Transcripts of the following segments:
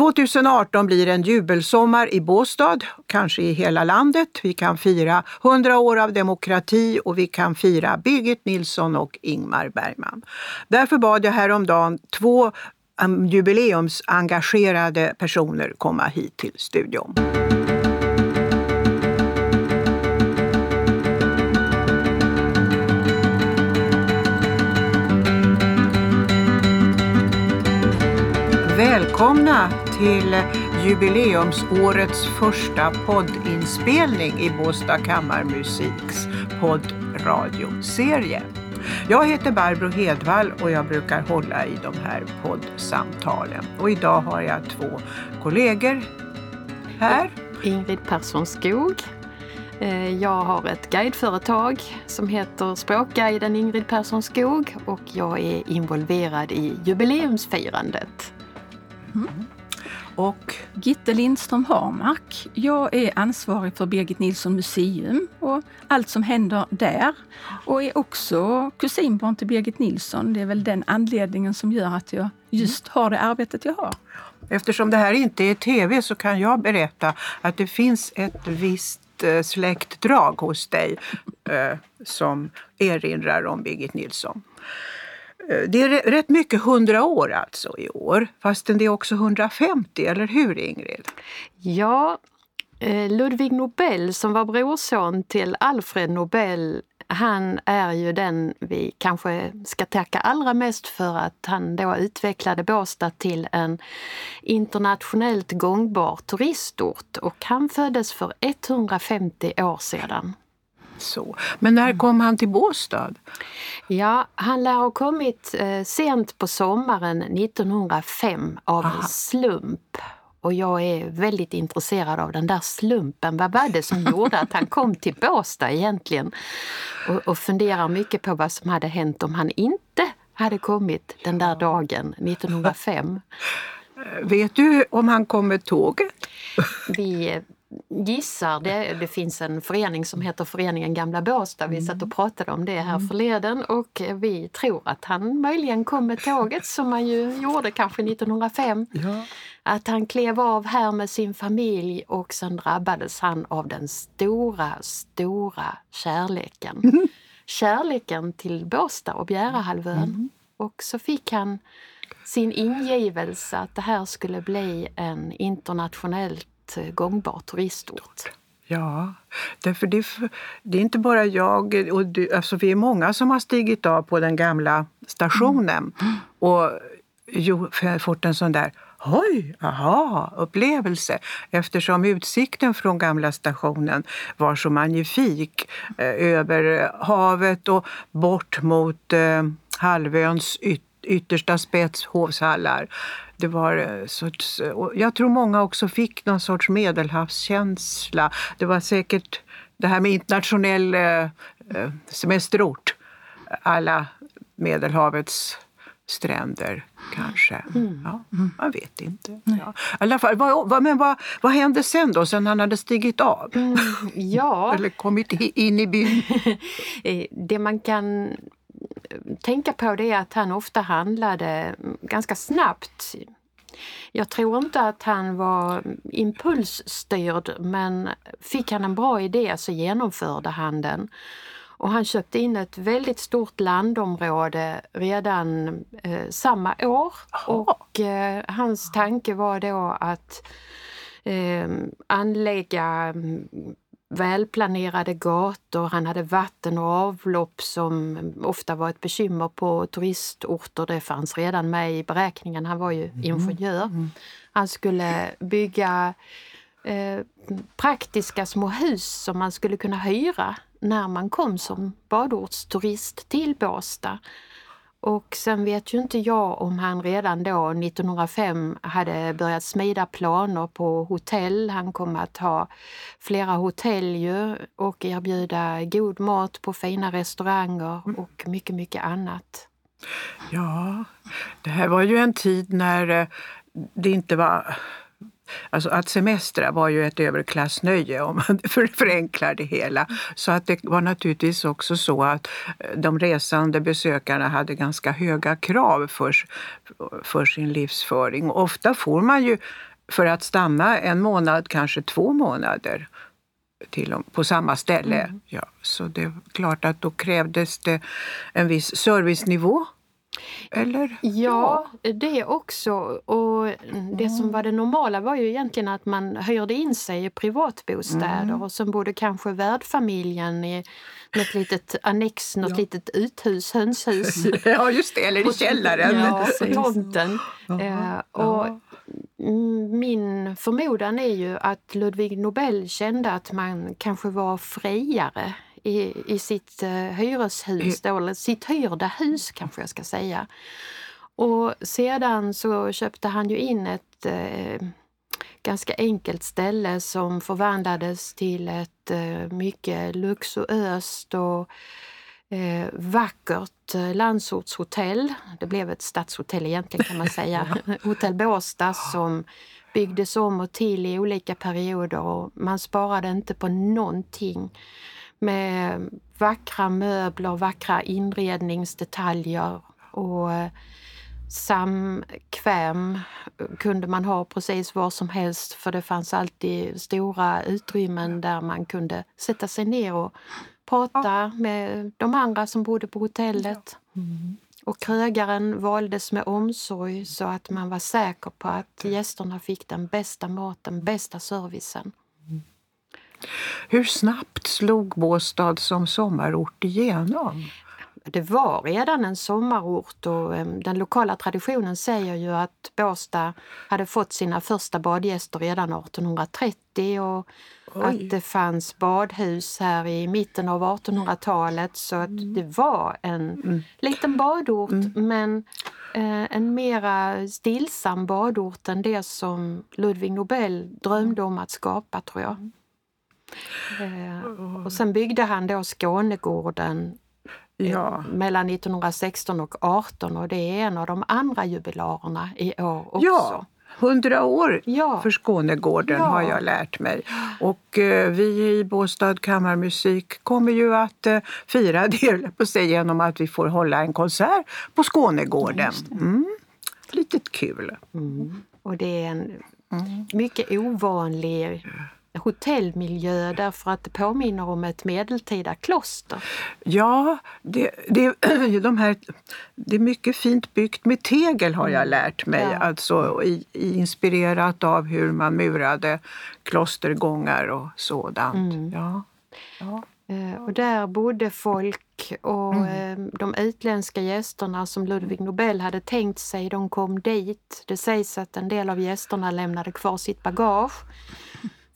2018 blir en jubelsommar i Båstad, kanske i hela landet. Vi kan fira 100 år av demokrati och vi kan fira Birgit Nilsson och Ingmar Bergman. Därför bad jag häromdagen två um, jubileumsengagerade personer komma hit till studion. Välkomna till jubileumsårets första poddinspelning i Båstad Kammarmusiks poddradioserie. Jag heter Barbro Hedvall och jag brukar hålla i de här poddsamtalen. Och idag har jag två kollegor här. Ingrid Persson Skog. Eh, jag har ett guideföretag som heter Språkguiden Ingrid Persson Skog och jag är involverad i jubileumsfirandet. Mm. Och Gitte Lindström Harmark. Jag är ansvarig för Birgit Nilsson museum och allt som händer där. Och är också kusinbarn till Birgit Nilsson. Det är väl den anledningen som gör att jag just har det arbetet jag har. Eftersom det här inte är tv så kan jag berätta att det finns ett visst eh, släktdrag hos dig eh, som erinrar om Birgit Nilsson. Det är rätt mycket 100 år alltså i år, fastän det är också 150, eller hur Ingrid? Ja, eh, Ludvig Nobel som var brorson till Alfred Nobel han är ju den vi kanske ska tacka allra mest för att han då utvecklade Båstad till en internationellt gångbar turistort och han föddes för 150 år sedan. Så. Men när kom han till Båstad? Ja, han lär ha kommit eh, sent på sommaren 1905 av Aha. slump. Och jag är väldigt intresserad av den där slumpen. Vad var det som gjorde att han kom till Båstad egentligen? Och, och funderar mycket på vad som hade hänt om han inte hade kommit den där dagen 1905. Vet du om han kom med tåget? Vi gissar, det, det finns en förening som heter Föreningen Gamla Båstad. Vi satt och mm. pratade om det här mm. förleden och vi tror att han möjligen kom med tåget som man ju gjorde kanske 1905. Ja. Att han klev av här med sin familj och sen drabbades han av den stora, stora kärleken. Mm. Kärleken till Båstad och Bjärehalvön. Mm. Och så fick han sin ingivelse att det här skulle bli en internationellt gångbar turistort. Ja, därför det, det är inte bara jag och du, alltså vi är många som har stigit av på den gamla stationen mm. och jo, fått en sån där Oj, aha, upplevelse. Eftersom utsikten från gamla stationen var så magnifik eh, över havet och bort mot eh, halvöns yt yttersta spets, Hovshallar. Det var eh, sorts, jag tror många också fick någon sorts medelhavskänsla. Det var säkert det här med internationell eh, eh, semesterort. Alla Medelhavets stränder kanske. Mm. Ja, man vet inte. Ja. I alla fall, vad, vad, men vad, vad hände sen då, sen han hade stigit av? Mm, ja. Eller kommit in i byn? det man kan tänka på det är att han ofta handlade ganska snabbt. Jag tror inte att han var impulsstyrd men fick han en bra idé så genomförde han den. Och han köpte in ett väldigt stort landområde redan eh, samma år. Aha. Och eh, hans tanke var då att eh, anlägga välplanerade gator, han hade vatten och avlopp som ofta var ett bekymmer på turistorter. Det fanns redan med i beräkningen. Han var ju mm. ingenjör. Mm. Han skulle bygga eh, praktiska små hus som man skulle kunna hyra när man kom som badortsturist till Båstad. Och sen vet ju inte jag om han redan då 1905 hade börjat smida planer på hotell. Han kom att ha flera hotell ju och erbjuda god mat på fina restauranger mm. och mycket, mycket annat. Ja, det här var ju en tid när eh, det inte var Alltså att semestra var ju ett överklassnöje om man förenklar det hela. Så att det var naturligtvis också så att eh, de resande besökarna hade ganska höga krav för, för sin livsföring. Och ofta får man ju för att stanna en månad, kanske två månader till, på samma ställe. Mm. Ja, så det är klart att då krävdes det en viss servicenivå eller? Ja, det också. Och det som mm. var det normala var ju egentligen att man hyrde in sig i privatbostäder mm. och sen bodde kanske värdfamiljen i ett litet annex, något ja. litet uthus, hönshus. ja, just det, eller i källaren. Ja, på tomten. Uh, och min förmodan är ju att Ludvig Nobel kände att man kanske var friare i, i sitt uh, hyreshus, då, eller sitt hyrda hus kanske jag ska säga. Och sedan så köpte han ju in ett uh, ganska enkelt ställe som förvandlades till ett uh, mycket luxuöst och eh, vackert landsortshotell. Det blev ett stadshotell egentligen kan man säga. Hotell Båstad som byggdes om och till i olika perioder och man sparade inte på någonting med vackra möbler, vackra inredningsdetaljer och eh, samkväm kunde man ha precis var som helst för det fanns alltid stora utrymmen där man kunde sätta sig ner och prata med de andra som bodde på hotellet. Mm. Och krögaren valdes med omsorg så att man var säker på att gästerna fick den bästa maten, bästa servicen. Hur snabbt slog Båstad som sommarort igenom? Det var redan en sommarort och den lokala traditionen säger ju att Båstad hade fått sina första badgäster redan 1830 och Oj. att det fanns badhus här i mitten av 1800-talet så att mm. det var en mm. liten badort mm. men eh, en mera stillsam badort än det som Ludvig Nobel drömde om att skapa tror jag. Mm. Eh, och sen byggde han då Skånegården eh, ja. mellan 1916 och 18 och det är en av de andra jubilarerna i år också. Ja. 100 år ja. för Skånegården ja. har jag lärt mig. Och eh, vi i Båstad kammarmusik kommer ju att eh, fira det på sig genom att vi får hålla en konsert på Skånegården. Mm. Lite kul. Mm. Och det är en mm. mycket ovanlig hotellmiljö därför att det påminner om ett medeltida kloster. Ja, det, det, de här, det är mycket fint byggt med tegel har jag mm. lärt mig. Ja. Alltså i, inspirerat av hur man murade klostergångar och sådant. Mm. Ja. ja. Eh, och där bodde folk och mm. Eh, de utländska gästerna som Ludvig Nobel hade tänkt sig, de kom dit. Det sägs att en del av gästerna lämnade kvar sitt bagage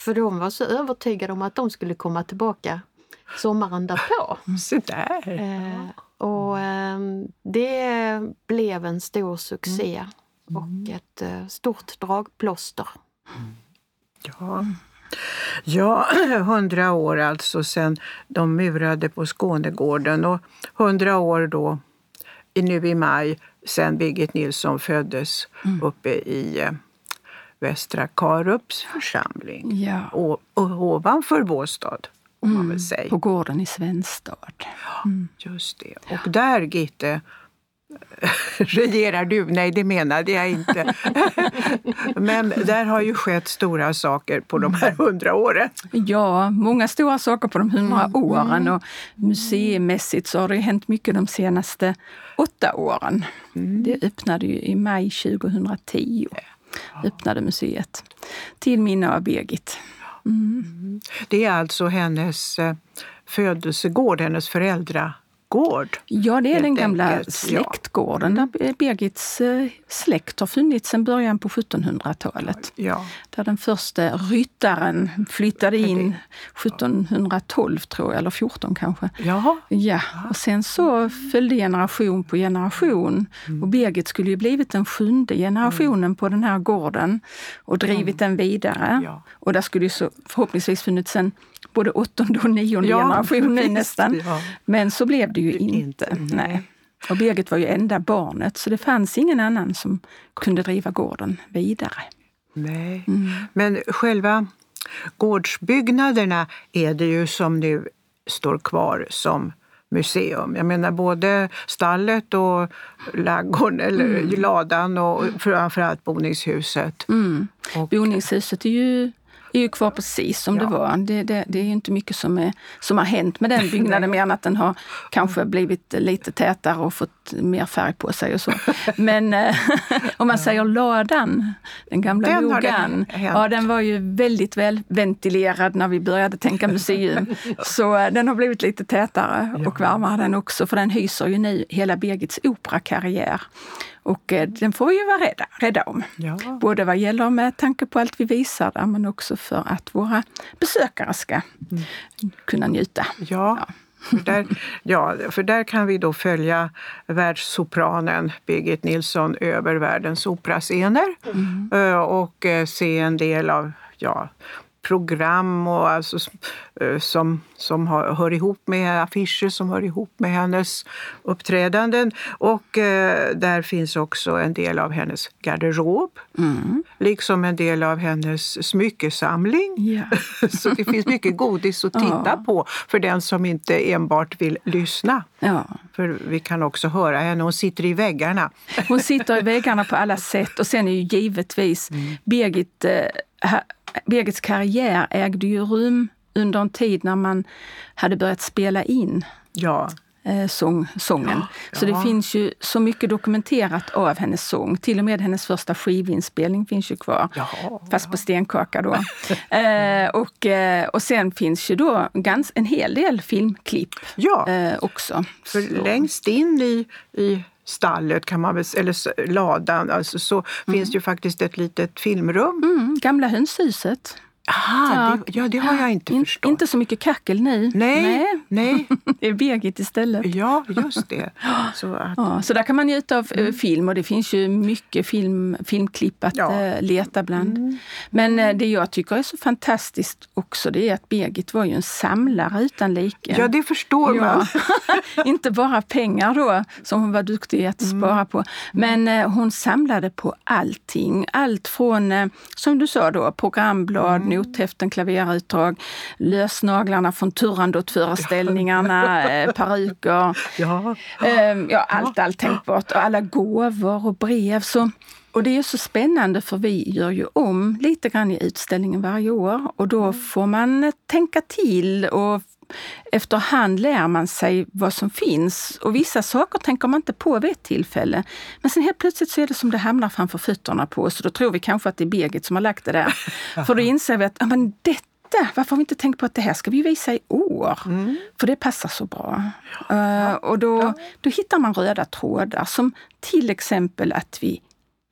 för de var så övertygade om att de skulle komma tillbaka sommaren därpå. Så där. Eh, och eh, det blev en stor succé mm. och ett eh, stort dragplåster. Ja. Ja, hundra år alltså sedan de murade på Skånegården och hundra år då nu i maj sen Birgit Nilsson föddes mm. uppe i eh, Västra Karups församling ja. och, och ovanför Båstad. Mm, man väl säga. På gården i Svenstad. Mm. Just det. Och där, Gitte, regerar du? Nej, det menade jag inte. Men där har ju skett stora saker på de här hundra åren. Ja, många stora saker på de hundra mm. åren. Och museimässigt så har det hänt mycket de senaste åtta åren. Mm. Det öppnade ju i maj 2010 öppnade museet till minne av Birgit. Mm. Det är alltså hennes eh, födelsegård, hennes föräldra släktgård. Ja, det är den gamla enkelt. släktgården ja. där Birgits eh, släkt har funnits sedan början på 1700-talet. Ja. Där den första ryttaren flyttade in 1712 tror jag, eller 14 kanske. Jaha. Ja, och sen så följde generation på generation. Mm. Och Birgit skulle ju blivit den sjunde generationen mm. på den här gården och drivit mm. den vidare. Ja. Och där skulle ju så förhoppningsvis funnits en både åttonde och nionde ja, generationen nästan. Ja. Men så blev det ju inte. inte. Nej. Och Birgit var ju enda barnet så det fanns ingen annan som kunde driva gården vidare. Nej, mm. men själva gårdsbyggnaderna är det ju som nu står kvar som museum. Jag menar både stallet och laggården, eller mm. ladan och framförallt boningshuset. Mm. Och, boningshuset är ju är ju kvar precis som ja. det var. Det, det, det är inte mycket som, är, som har hänt med den byggnaden mer än att den har kanske blivit lite tätare och fått mer färg på sig och så. Men eh, om man säger ladan, den gamla den logan, ja den var ju väldigt väl ventilerad när vi började tänka museum. Så eh, den har blivit lite tätare och varmare den också, för den hyser ju nu hela Birgits operakarriär. Och eh, den får vi ju vara rädda, rädda om. Ja. Både vad gäller med tanke på allt vi visar där, men också för att våra besökare ska mm. kunna njuta. Ja. ja. För där, ja, för där kan vi då följa världssopranen Birgit Nilsson över världens operascener mm. Eh, och eh, se en del av ja, program och alltså, eh, som, som har, hör ihop med affischer som hör ihop med hennes uppträdanden. Och eh, där finns också en del av hennes garderob, mm. liksom en del av hennes smyckesamling. Yeah. Så det finns mycket godis att titta ja. på för den som inte enbart vill lyssna. Ja. För vi kan också höra henne, hon sitter i väggarna. Hon sitter i väggarna på alla sätt och sen är ju givetvis mm. Birgit eh, Birgits karriär ägde ju rum under en tid när man hade börjat spela in ja. eh, sång, sången. Ja, så det finns ju så mycket dokumenterat av hennes sång. Till och med hennes första skivinspelning finns ju kvar. Ja, fast på stenkaka då. eh, och, eh, och sen finns ju då gans, en hel del filmklipp ja. Eh, också. För så. längst in i, i stallet, kan man väl, eller ladan, alltså, så mm. finns det ju faktiskt ett litet filmrum. Mm, gamla hönshuset. Aha, ja. Det, ja, det har jag inte In, förstått. Inte så mycket kackel. Nej. Nej. Nej. det är Birgit istället. Ja, just det. Så, att... ja, så där kan man njuta av eh, mm. film och det finns ju mycket film, filmklipp att ja. uh, leta bland. Mm. Men uh, det jag tycker är så fantastiskt också det är att Birgit var ju en samlare utan like. Ja, det förstår man. inte bara pengar då, som hon var duktig att mm. spara på. Men hon samlade på allting. Allt från, som du sa då, programblad, mm nothäften, klaverutdrag, lösnaglarna från Turandot-föreställningarna, eh, peruker. Ja. Eh, ja, allt, allt tänkbart. Och alla gåvor och brev. Så, och det är så spännande för vi gör ju om lite grann i utställningen varje år och då mm. får man tänka till och efterhand lär man sig vad som finns och vissa saker tänker man inte på vid ett tillfälle. Men sen helt plötsligt så är det som det hamnar framför fötterna på oss och då tror vi kanske att det är Birgit som har lagt det där. För då inser vi att ja, men detta, varför har vi inte tänkt på att det här ska vi visa i år? Mm. För det passar så bra. Ja. Uh, och då, då hittar man röda trådar som till exempel att vi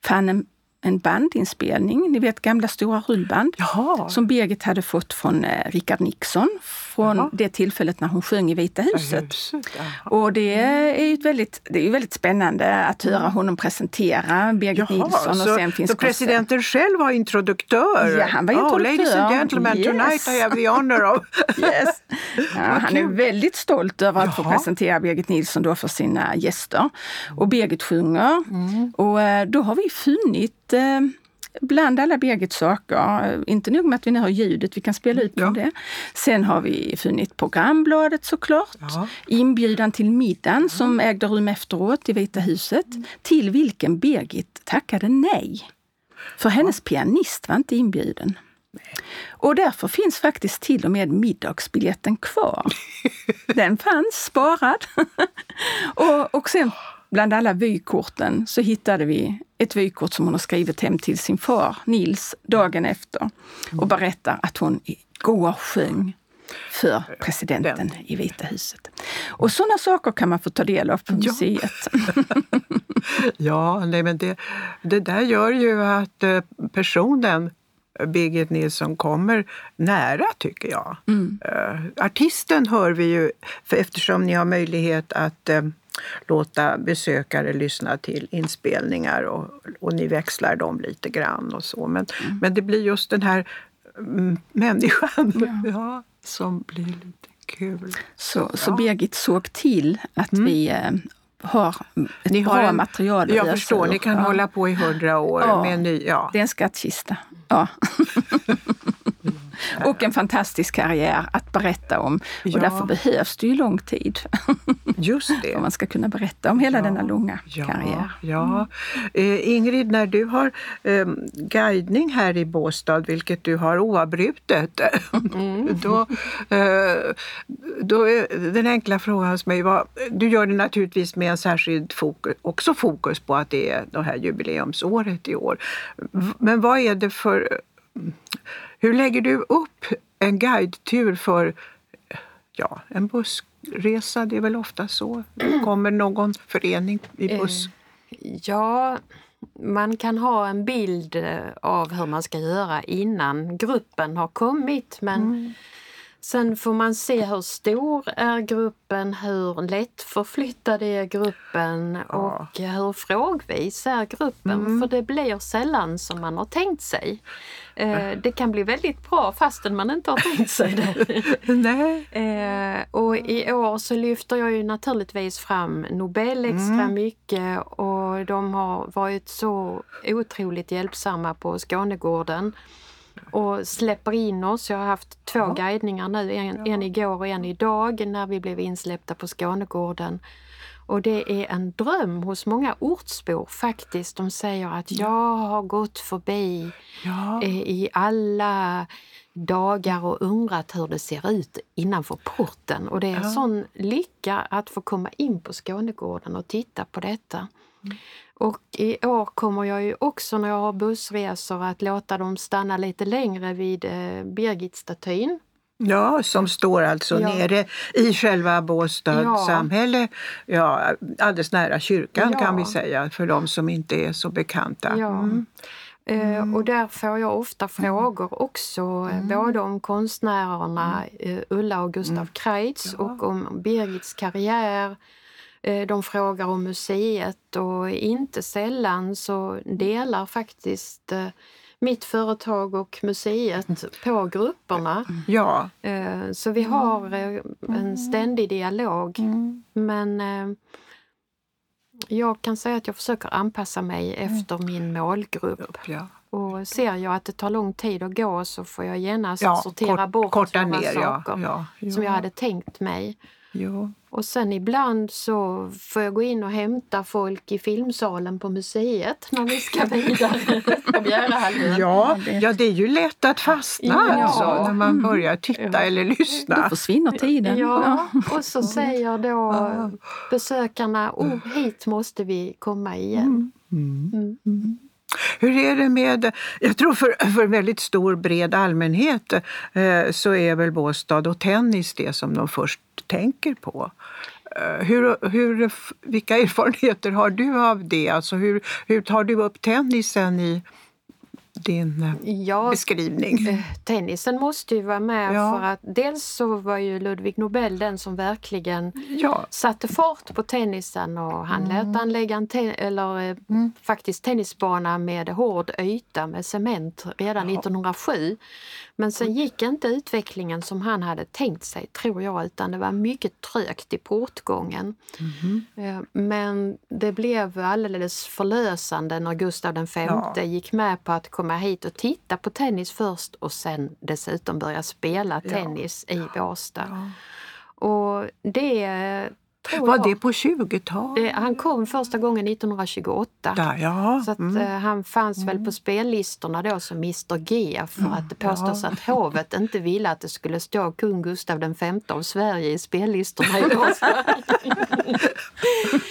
fann en bandinspelning, ni vet gamla stora rullband, Jaha. som Birgit hade fått från eh, Richard Nixon från Jaha. det tillfället när hon sjöng i Vita huset. huset och det är ju väldigt, det är väldigt spännande att höra honom presentera Birgit Jaha, Nilsson. Och så, sen finns så presidenten själv var introduktör? Ja, han var introduktör. Oh, ladies and gentlemen, yes. tonight I have the honor of... yes. ja, han är väldigt stolt över att Jaha. få presentera Birgit Nilsson då för sina gäster. Och Birgit sjunger. Mm. Och eh, då har vi funnit eh, bland alla Birgits saker. Inte nog med att vi nu har ljudet, vi kan spela ut ja. det. Sen har vi funnit programbladet såklart. Ja. Inbjudan till middagen ja. som ägde rum efteråt i Vita huset. Mm. Till vilken Birgit tackade nej. För hennes pianist var inte inbjuden. Och därför finns faktiskt till och med middagsbiljetten kvar. Den fanns sparad. och, och sen bland alla vykorten så hittade vi ett vykort som hon har skrivit hem till sin far Nils dagen efter och berättar att hon igår sjöng för presidenten i Vita huset. Och sådana saker kan man få ta del av på museet. ja, nej, men det, det där gör ju att eh, personen Birgit Nilsson kommer nära, tycker jag. Mm. Artisten hör vi ju, för eftersom ni har möjlighet att låta besökare lyssna till inspelningar och, och ni växlar dem lite grann och så. Men, mm. men det blir just den här mm, människan ja. ja. som blir lite kul. Så, ja. så Birgit såg till att mm. vi eh, har ett ni bra en, material Jag förstår, ni kan ja. hålla på i hundra år ja, med en ny... Ja. Det är en skattkista. Ja. och en fantastisk karriär att berätta om. Ja. Och därför behövs det ju lång tid. Just det. Om man ska kunna berätta om hela ja. denna långa ja. karriär. Ja. Eh, Ingrid, när du har eh, guidning här i Båstad, vilket du har oavbrutet, mm. då, eh, då är den enkla frågan hos mig var, du gör det naturligtvis med en särskild fokus, också fokus på att det är det här jubileumsåret i år. Men vad är det för hur lägger du upp en guidetur för ja, en bussresa? Det är väl ofta så? Kommer någon förening i buss? Ja, man kan ha en bild av hur man ska göra innan gruppen har kommit men mm. Sen får man se hur stor är gruppen, hur lätt förflyttad är gruppen ja. och hur frågvis är gruppen. Mm. För det blir sällan som man har tänkt sig. Eh, det kan bli väldigt bra fastän man inte har tänkt sig det. Nej. Eh, och i år så lyfter jag ju naturligtvis fram Nobel extra mm. mycket och de har varit så otroligt hjälpsamma på Skånegården och släpper in oss. Jag har haft två ja. guidningar nu, en, en igår och en idag när vi blev insläppta på Skånegården. Och det är en dröm hos många ortsbor faktiskt. De säger att jag har gått förbi ja. Eh, i alla dagar och undrat hur det ser ut innanför porten. Och det är en ja. sån lycka att få komma in på Skånegården och titta på detta. Mm. Och i år kommer jag ju också när jag har bussresor att låta dem stanna lite längre vid eh, Birgitstatyn. Ja, som står alltså ja. nere i själva Båstad ja. samhälle, ja, alldeles nära kyrkan ja. kan vi säga för de som inte är så bekanta. Ja. Mm. Mm. och där får jag ofta frågor också, mm. både om konstnärerna mm. Eh, Ulla och Gustav mm. Kreitz och om Birgits karriär Eh, de frågar om museet och inte sällan så delar faktiskt eh, mitt företag och museet på grupperna. Ja. Eh, så vi har en ständig dialog. Mm. Men jag kan säga att jag försöker anpassa mig mm. efter min målgrupp. Ja. Och ser jag att det tar lång tid att gå så får jag genast ja, sortera kort, bort några ner, saker ja. som jag hade tänkt mig. Jo. Och sen ibland så får jag gå in och hämta folk i filmsalen på museet när vi ska vidare på Bjärehalvön. Ja, ja, det är ju lätt att fastna ja. alltså, när man mm. börjar titta ja. eller lyssna. Då försvinner tiden. Ja, och så säger då besökarna, oh, hit måste vi komma igen. Mm. Mm. mm. Hur är det med, jag tror för, för väldigt stor bred allmänhet eh, så är väl Båstad och tennis det som de först tänker på. Eh, hur, hur, vilka erfarenheter har du av det? Alltså hur, hur tar du upp tennisen i din eh, ja, beskrivning? Eh, tennisen måste ju vara med ja. för att dels så var ju Ludvig Nobel den som verkligen ja. satte fart på tennisen och han mm. lät anlägga en te eller, eh, mm. faktiskt tennisbana med hård yta med cement redan ja. 1907. Men sen gick inte utvecklingen som han hade tänkt sig, tror jag, utan det var mycket trögt i portgången. Mm. Men det blev alldeles förlösande när Gustav V ja. gick med på att komma hit och titta på tennis först och sen dessutom börja spela tennis ja. i Båstad. Ja. Och det var det på 20-talet? Han kom första gången 1928. Där, ja. Så att, mm. Eh, han fanns mm. väl på spellistorna då som Mr G för mm. att det påstås ja. att hovet inte ville att det skulle stå kung Gustav V av Sverige i spellistorna i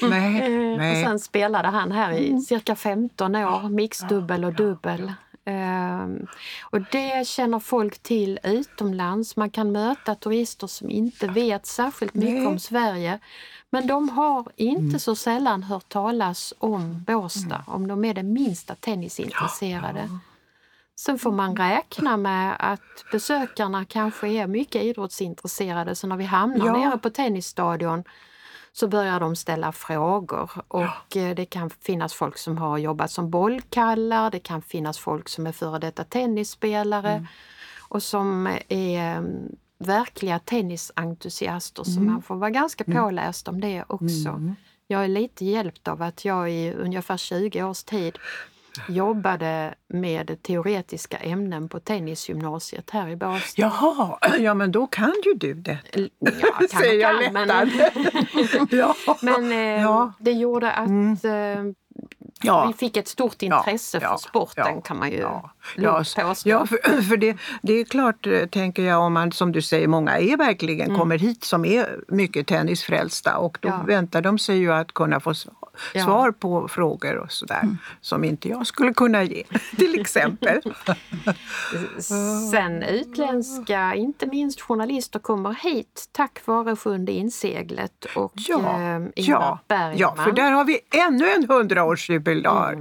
nej, eh, nej. Och sen spelade han här i mm. cirka 15 år, mixdubbel och dubbel. Um, och det känner folk till utomlands. Man kan möta turister som inte vet särskilt mycket Nej. om Sverige. Men de har inte mm. så sällan hört talas om Båstad, mm. om de är det minsta tennisintresserade. Ja. Sen får man räkna med att besökarna kanske är mycket idrottsintresserade så när vi hamnar ja. nere på tennisstadion så börjar de ställa frågor och ja. Eh, det kan finnas folk som har jobbat som bollkallar, det kan finnas folk som är före detta tennisspelare mm. och som är mm, verkliga tennisentusiaster mm. så man får vara ganska mm. påläst om det också. Mm. Jag är lite hjälpt av att jag i ungefär 20 års tid jobbade med teoretiska ämnen på tennisgymnasiet här i Båstad. Jaha, ja men då kan ju du det. Ja, kan Säger jag kan, men, ja. men eh, Ja. det gjorde att Mm. eh, Ja. vi fick ett stort intresse ja, för sporten ja, kan man ju Ja, ja, påstå. ja för, för det, det är klart, eh, tänker jag, om man som du säger, många är verkligen kommer hit som är mycket tennisfrälsta och då Mm. Ja. väntar de sig ju att kunna få svar, Ja. på frågor och sådär Mm. som inte jag skulle kunna ge, till exempel. Sen utländska, inte minst journalister, kommer hit tack vare Sjunde inseglet och Ja, eh, Ingmar ja, Bergman. ja, för där har vi ännu en hundraårsjubilar.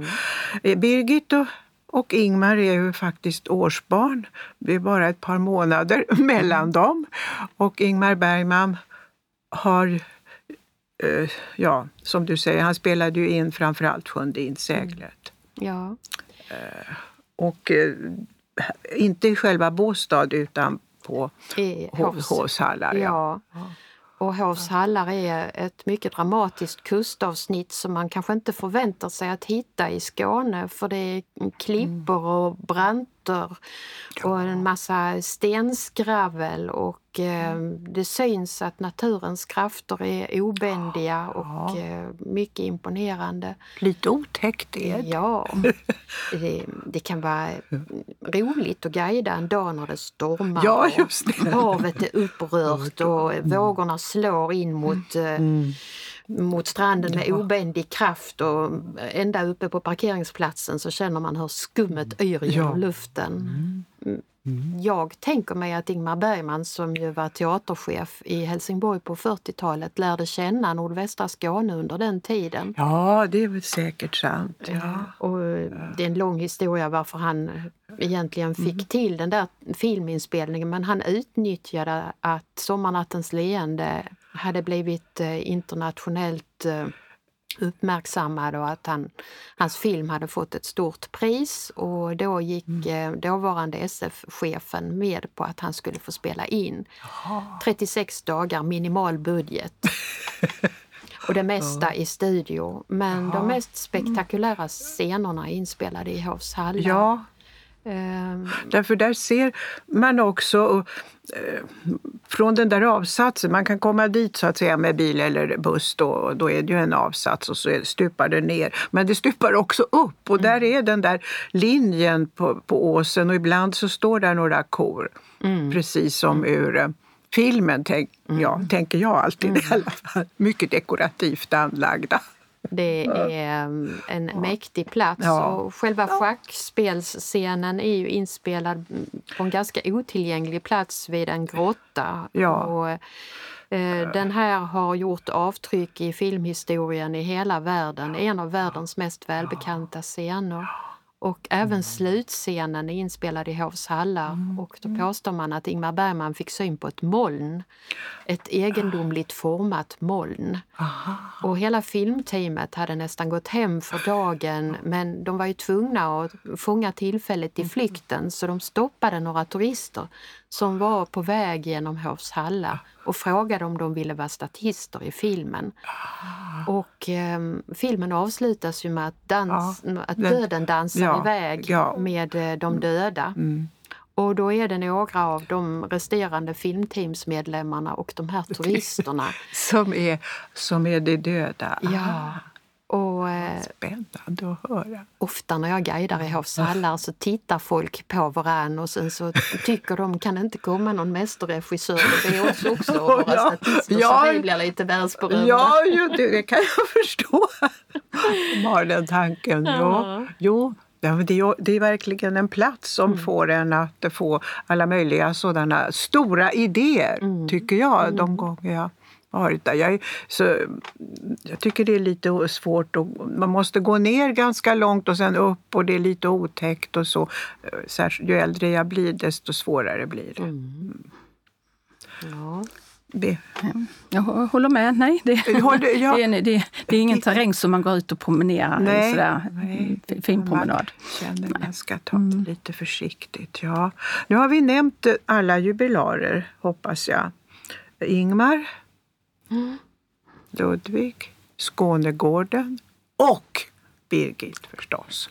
Mm. Birgit och, och Ingmar är ju faktiskt årsbarn. Det är bara ett par månader mellan dem. Och Ingmar Bergman har, eh, ja, som du säger, han spelade ju in framförallt Sjunde inseglet. Ja. Och eh, inte i själva Båstad utan på I Hovs, Hovshallar. Ja. Ja. Och Hovs hallar är ett mycket dramatiskt kustavsnitt som man kanske inte förväntar sig att hitta i Skåne. För det är klippor och branter och en massa stenskravel och eh, det syns att naturens krafter är obändiga och eh, mycket imponerande. Lite otäckt är det. Ja, det, det kan vara roligt att guida en dag när det stormar. Ja, och just det. Havet är upprört och vågorna slår in mot, eh, mot stranden med obändig kraft och ända uppe på parkeringsplatsen så känner man hur skummet yr genom luften. Mm. Jag tänker mig att Ingmar Bergman som ju var teaterchef i Helsingborg på 40-talet lärde känna nordvästra Skåne under den tiden. Ja, det är väl säkert sant. Ja. Och det är en lång historia varför han egentligen fick till den där filminspelningen men han utnyttjade att Sommarnattens leende hade blivit eh, internationellt eh, uppmärksammad och att han, hans film hade fått ett stort pris och då gick mm. dåvarande SF-chefen med på att han skulle få spela in. 36 dagar, minimal budget. Och det mesta i studio. Men de mest spektakulära scenerna är inspelade i Hovs hallar. ja, därför där ser man också eh, från den där avsatsen, man kan komma dit så att säga med bil eller buss då, och då är det ju en avsats och så stupar det ner. Men det stupar också upp och där är den där linjen på, på åsen och ibland så står där några kor. Precis som ur eh, filmen, tänk, ja, tänker jag alltid i alla fall. Mycket dekorativt anlagda. Det är um, en mäktig plats Ja. och själva schackspelsscenen är ju inspelad på en ganska otillgänglig plats vid en grotta. Ja. Och, eh, den här har gjort avtryck i filmhistorien i hela världen. En av världens mest välbekanta scener. Och även slutscenen är inspelad i Hovs hallar och då påstår man att Ingmar Bergman fick syn på ett moln. Ett egendomligt format moln. Och hela filmteamet hade nästan gått hem för dagen men de var ju tvungna att fånga tillfället i flykten så de stoppade några turister som var på väg genom Hovs hallar och frågade om de ville vara statister i filmen. Och ehm, filmen avslutas ju med att, dans, att den- döden dansar ja, iväg ja. med eh, de döda. Och då är det några av de resterande filmteamsmedlemmarna och de här turisterna. Som är, som är det döda. ja. Och eh, Spännande att höra. ofta när jag guidar i Hovs hallar så tittar folk på varann och sen så tycker de kan inte komma någon mästerregissör och be oss också att vara Ja, statister ja. så vi blir lite världsberömda. Ja, ju, det kan jag förstå. De har den tanken. Ja. jo. Ja, det, är, det är verkligen en plats som får en att få alla möjliga sådana stora idéer, tycker jag, de gånger jag varit där. Jag, så, jag tycker det är lite svårt. Och, man måste gå ner ganska långt och sen upp och det är lite otäckt och så. Särskilt ju äldre jag blir desto svårare blir det. Ja. Det. Jag håller med. Nej, det, du- ja. det, är, det, det är ingen terräng som man går ut och promenerar. Nej, Sådär, nej. fin- promenad. Man känner man ska ta det lite försiktigt. Ja. Nu har vi nämnt alla jubilarer, hoppas jag. Ingmar, Ludvig, Skånegården och Birgit förstås.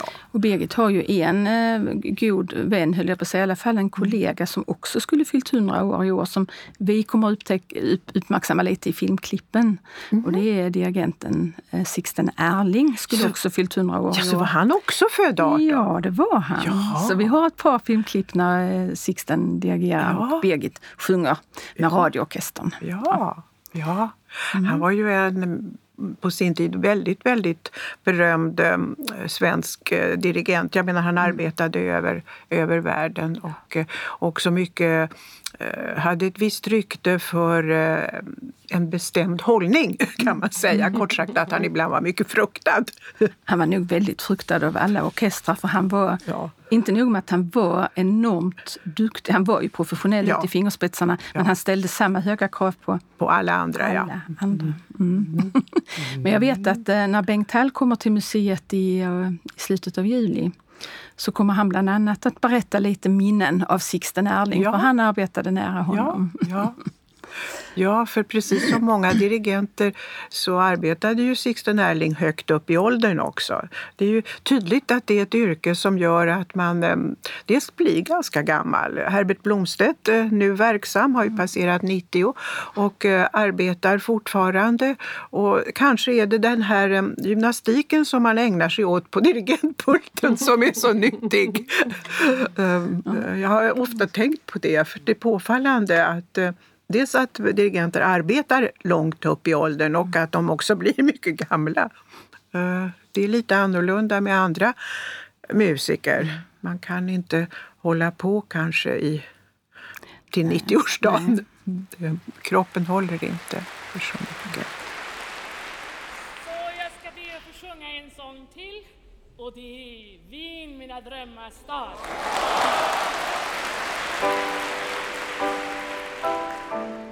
Ja. Och Birgit har ju en eh, god vän, höll jag på att säga, i alla fall en kollega som också skulle fyllt 100 år i år som vi kommer upptäck, upp, uppmärksamma lite i filmklippen. Mm. Och det är dirigenten eh, Sixten Erling, skulle så, också fyllt 100 år ja. Så var han också född 18? Ja, det var han. Ja. Så vi har ett par filmklipp när eh, Sixten dirigerar ja. och Birgit sjunger med ja. radioorkestern. Ja, ja. Mm. han var ju en på sin tid väldigt, väldigt berömd eh, svensk eh, dirigent. Jag menar, han mm. arbetade över, över världen och eh, också mycket hade ett visst rykte för eh, en bestämd hållning kan man säga. Kort sagt att han ibland var mycket fruktad. Han var nog väldigt fruktad av alla orkestrar för han var, ja. inte nog med att han var enormt duktig, han var ju professionell ja. ut i fingerspetsarna, ja. men han ställde samma höga krav på, på alla andra. Alla ja. andra. Mm. Mm. men jag vet att eh, när Bengt Hall kommer till museet i, i slutet av juli så kommer han bland annat att berätta lite minnen av Sixten Erling, ja. för han arbetade nära honom. Ja, ja. Ja, för precis som många dirigenter så arbetade ju Sixten Erling högt upp i åldern också. Det är ju tydligt att det är ett yrke som gör att man eh, dels blir ganska gammal. Herbert Blomstedt, eh, nu verksam, har ju passerat 90 och eh, arbetar fortfarande. Och kanske är det den här gymnastiken som man ägnar sig åt på dirigentpulten som är så nyttig. Jag har ofta tänkt på det, för det är påfallande att dels att dirigenter arbetar långt upp i åldern och att de också blir mycket gamla. Eh, det är lite annorlunda med andra musiker. Man kan inte hålla på kanske i, till 90-årsdagen. Kroppen håller inte för så mycket. Så jag ska be att få sjunga en sång till och det är Vin mina drömmars stad. Thank you.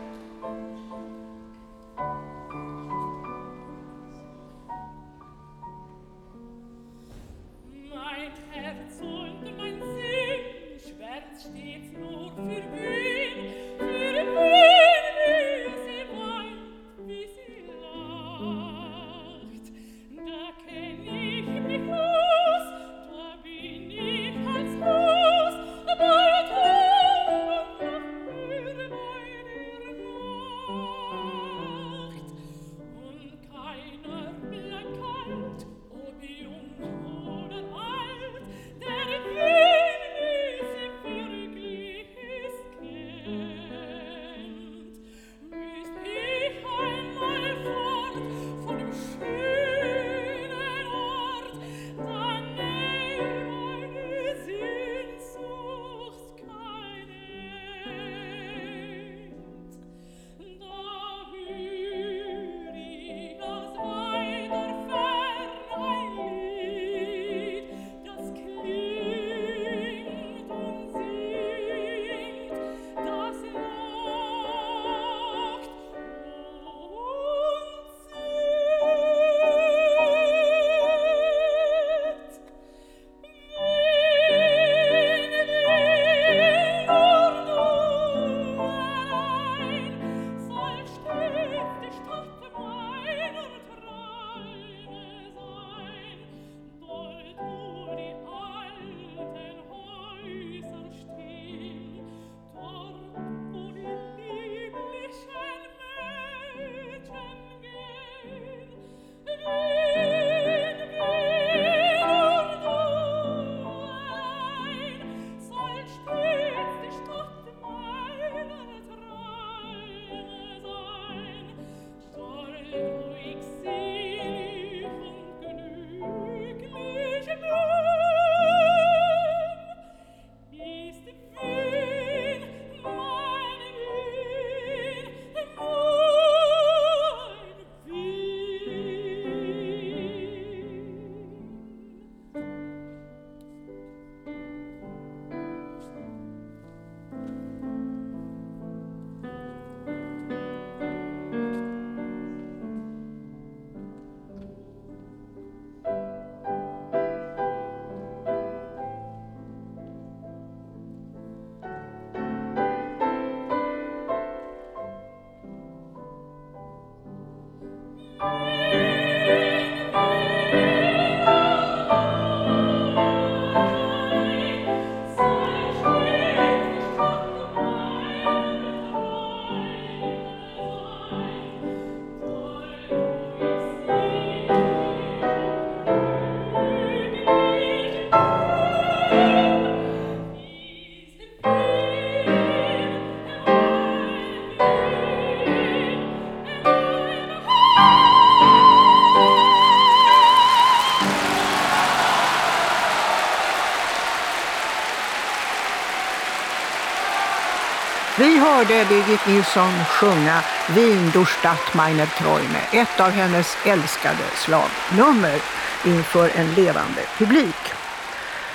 Hörde Birgit Nilsson sjunga Wien durch Stadt meiner Träume, ett av hennes älskade slagnummer inför en levande publik.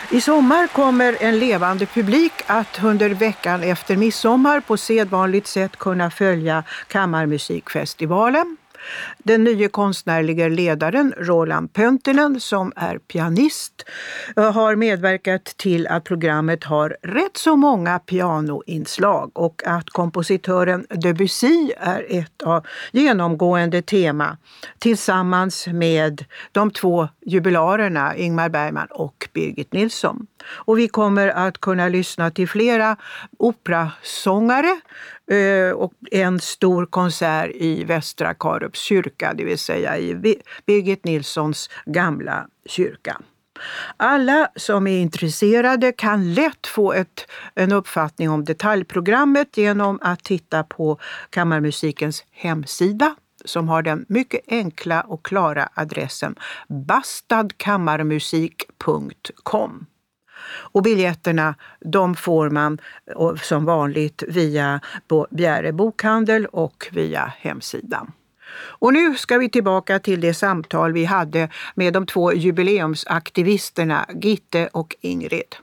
I sommar kommer en levande publik att under veckan efter midsommar på sedvanligt sätt kunna följa Kammarmusikfestivalen. Den nya konstnärliga ledaren Roland Pöntinen, som är pianist, eh, har medverkat till att programmet har rätt så många pianoinslag och att kompositören Debussy är ett av genomgående tema tillsammans med de två jubilarerna Ingmar Bergman och Birgit Nilsson. Och vi kommer att kunna lyssna till flera operasångare Eh, och en stor konsert i Västra Karups kyrka, det vill säga i Birgit Nilssons gamla kyrka. Alla som är intresserade kan lätt få ett, en uppfattning om detaljprogrammet genom att titta på Kammarmusikens hemsida som har den mycket enkla och klara adressen bastadkammarmusik.com. Och biljetterna de får man som vanligt via Bjäre bokhandel och via hemsidan. Och nu ska vi tillbaka till det samtal vi hade med de två jubileumsaktivisterna Gitte och Ingrid.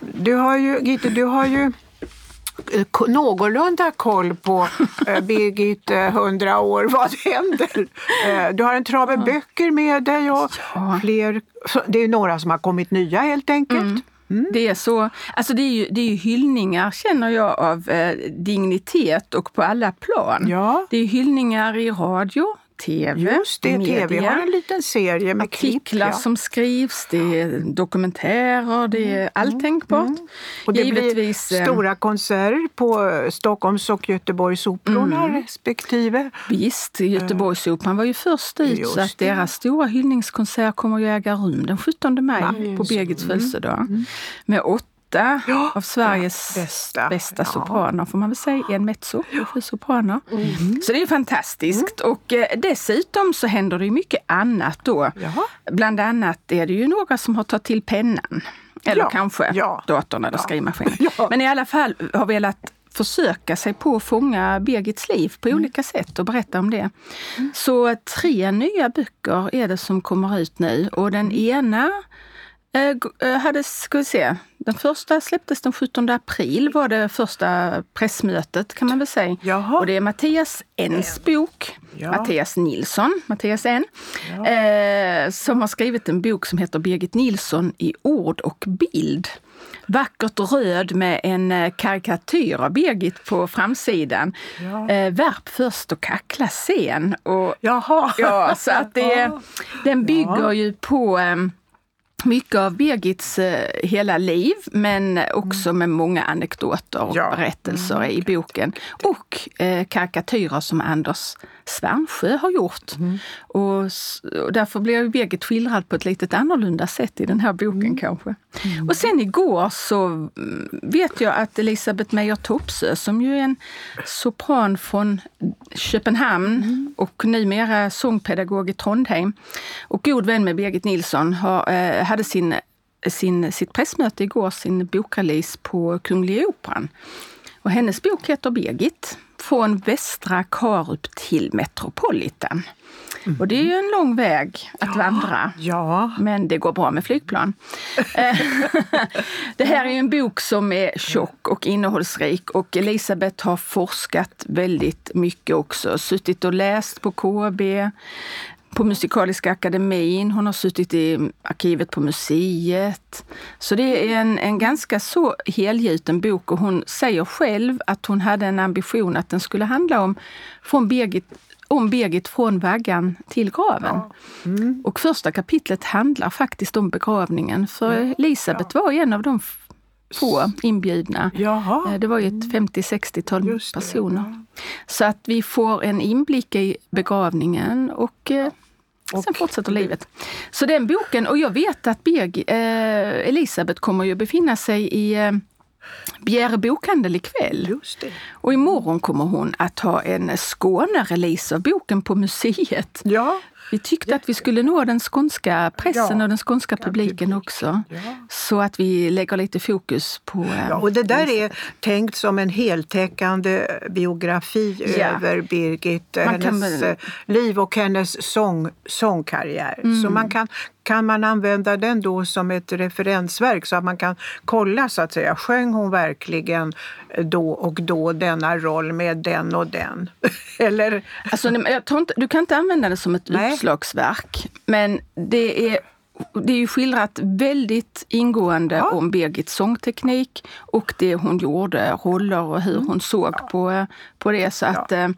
Du har ju, Gitte, du har ju någorlunda koll på eh, Birgit, eh, hundra år, vad händer? Eh, du har en trave ja. böcker med dig och ja. fler. Det är några som har kommit nya helt enkelt. Mm. Mm. Det är så. Alltså det är ju, det är ju hyllningar känner jag av eh, dignitet och på alla plan. Ja. Det är hyllningar i radio, tv, Just det, media. tv har en liten serie med Artiklar klipp, ja. som skrivs, det är dokumentärer, det är mm. allt mm. tänkbart. Mm. Och det Givetvis, blir eh, stora konserter på Stockholms och Göteborgsoperorna mm. respektive. Visst, Göteborgsoperan var ju först ut Just så att det. deras stora hyllningskonsert kommer att äga rum den 17 maj ja, på Birgits födelsedag. Mm. Med åtta åtta ja, av Sveriges bästa, bästa sopraner, får man väl säga. En mezzo ja. för sopraner. Mm. Så det är fantastiskt. Mm. Och eh, dessutom så händer det mycket annat då. Jaha. Bland annat är det ju några som har tagit till pennan. Eller ja. kanske ja. datorn eller ja. skrivmaskinen. Ja. Men i alla fall har velat försöka sig på att fånga Birgits liv på mm. olika sätt och berätta om det. Mm. Så tre nya böcker är det som kommer ut nu och den mm. ena hade, ska vi se, den första släpptes den 17 april, var det första pressmötet kan man väl säga. Jaha. Och det är Mattias Ens bok, ja. Mattias Nilsson, Mattias N, ja. eh, som har skrivit en bok som heter Birgit Nilsson i ord och bild. Vackert röd med en eh, karikatyr av Birgit på framsidan. Ja. Eh, värp först och kackla sen. Och, Jaha! Ja, så att det, den bygger ju på eh, mycket av Birgits eh, hela liv, men också mm. med många anekdoter och ja. berättelser mm. i boken. Och eh, karikatyrer som Anders Svärnsjö har gjort. Mm. Och, och, därför blir Birgit skildrad på ett lite annorlunda sätt i den här boken mm. kanske. Mm. Och sen igår så mm, vet jag att Elisabeth Meyer Topsö, som ju är en sopran från Köpenhamn mm. och numera sångpedagog i Trondheim och god vän med Birgit Nilsson, har, eh, hade sin, sin, sitt pressmöte igår, sin bokrelease på Kungliga Operan. Och hennes bok heter Birgit från Västra Karup till Metropolitan. Mm. Och det är ju en lång väg att ja, vandra. Ja. Men det går bra med flygplan. Eh, det här är en bok som är tjock och innehållsrik och Elisabeth har forskat väldigt mycket också. Suttit och läst på KB, på Musikaliska akademin, hon har suttit i arkivet på museet. Så det är en, en ganska så helgjuten bok och hon säger själv att hon hade en ambition att den skulle handla om, från Birgit, om Birgit från vaggan till graven. Ja. Mm. Och första kapitlet handlar faktiskt om begravningen för Elisabeth ja. var en av de få inbjudna. Jaha. Eh, det var ju ett 50-60-tal personer. Så att vi får en inblick i begravningen och eh, och, Sen fortsätter livet. Så den boken, och jag vet att Birg, eh, Elisabeth kommer ju befinna sig i eh, Bjäre bokhandel ikväll. Just det. Och imorgon kommer hon att ha en Skåne-release av boken på museet. Ja. Vi tyckte att vi skulle nå den skånska pressen ja, och den skånska publiken också. Ja. Så att vi lägger lite fokus på... Eh, ja, och det där är tänkt som en heltäckande biografi ja. över Birgit, man hennes kan... liv och hennes sång, sångkarriär. Mm. Så man kan kan man använda den då som ett referensverk så att man kan kolla så att säga, sjöng hon verkligen då och då denna roll med den och den? Eller? Alltså, jag inte, du kan inte använda det som ett Nej. Uppslagsverk, men det är det är ju skildrat väldigt ingående ja. om Birgits sångteknik och det hon gjorde, roller och hur mm. hon såg på, på det. Så att ja. eh,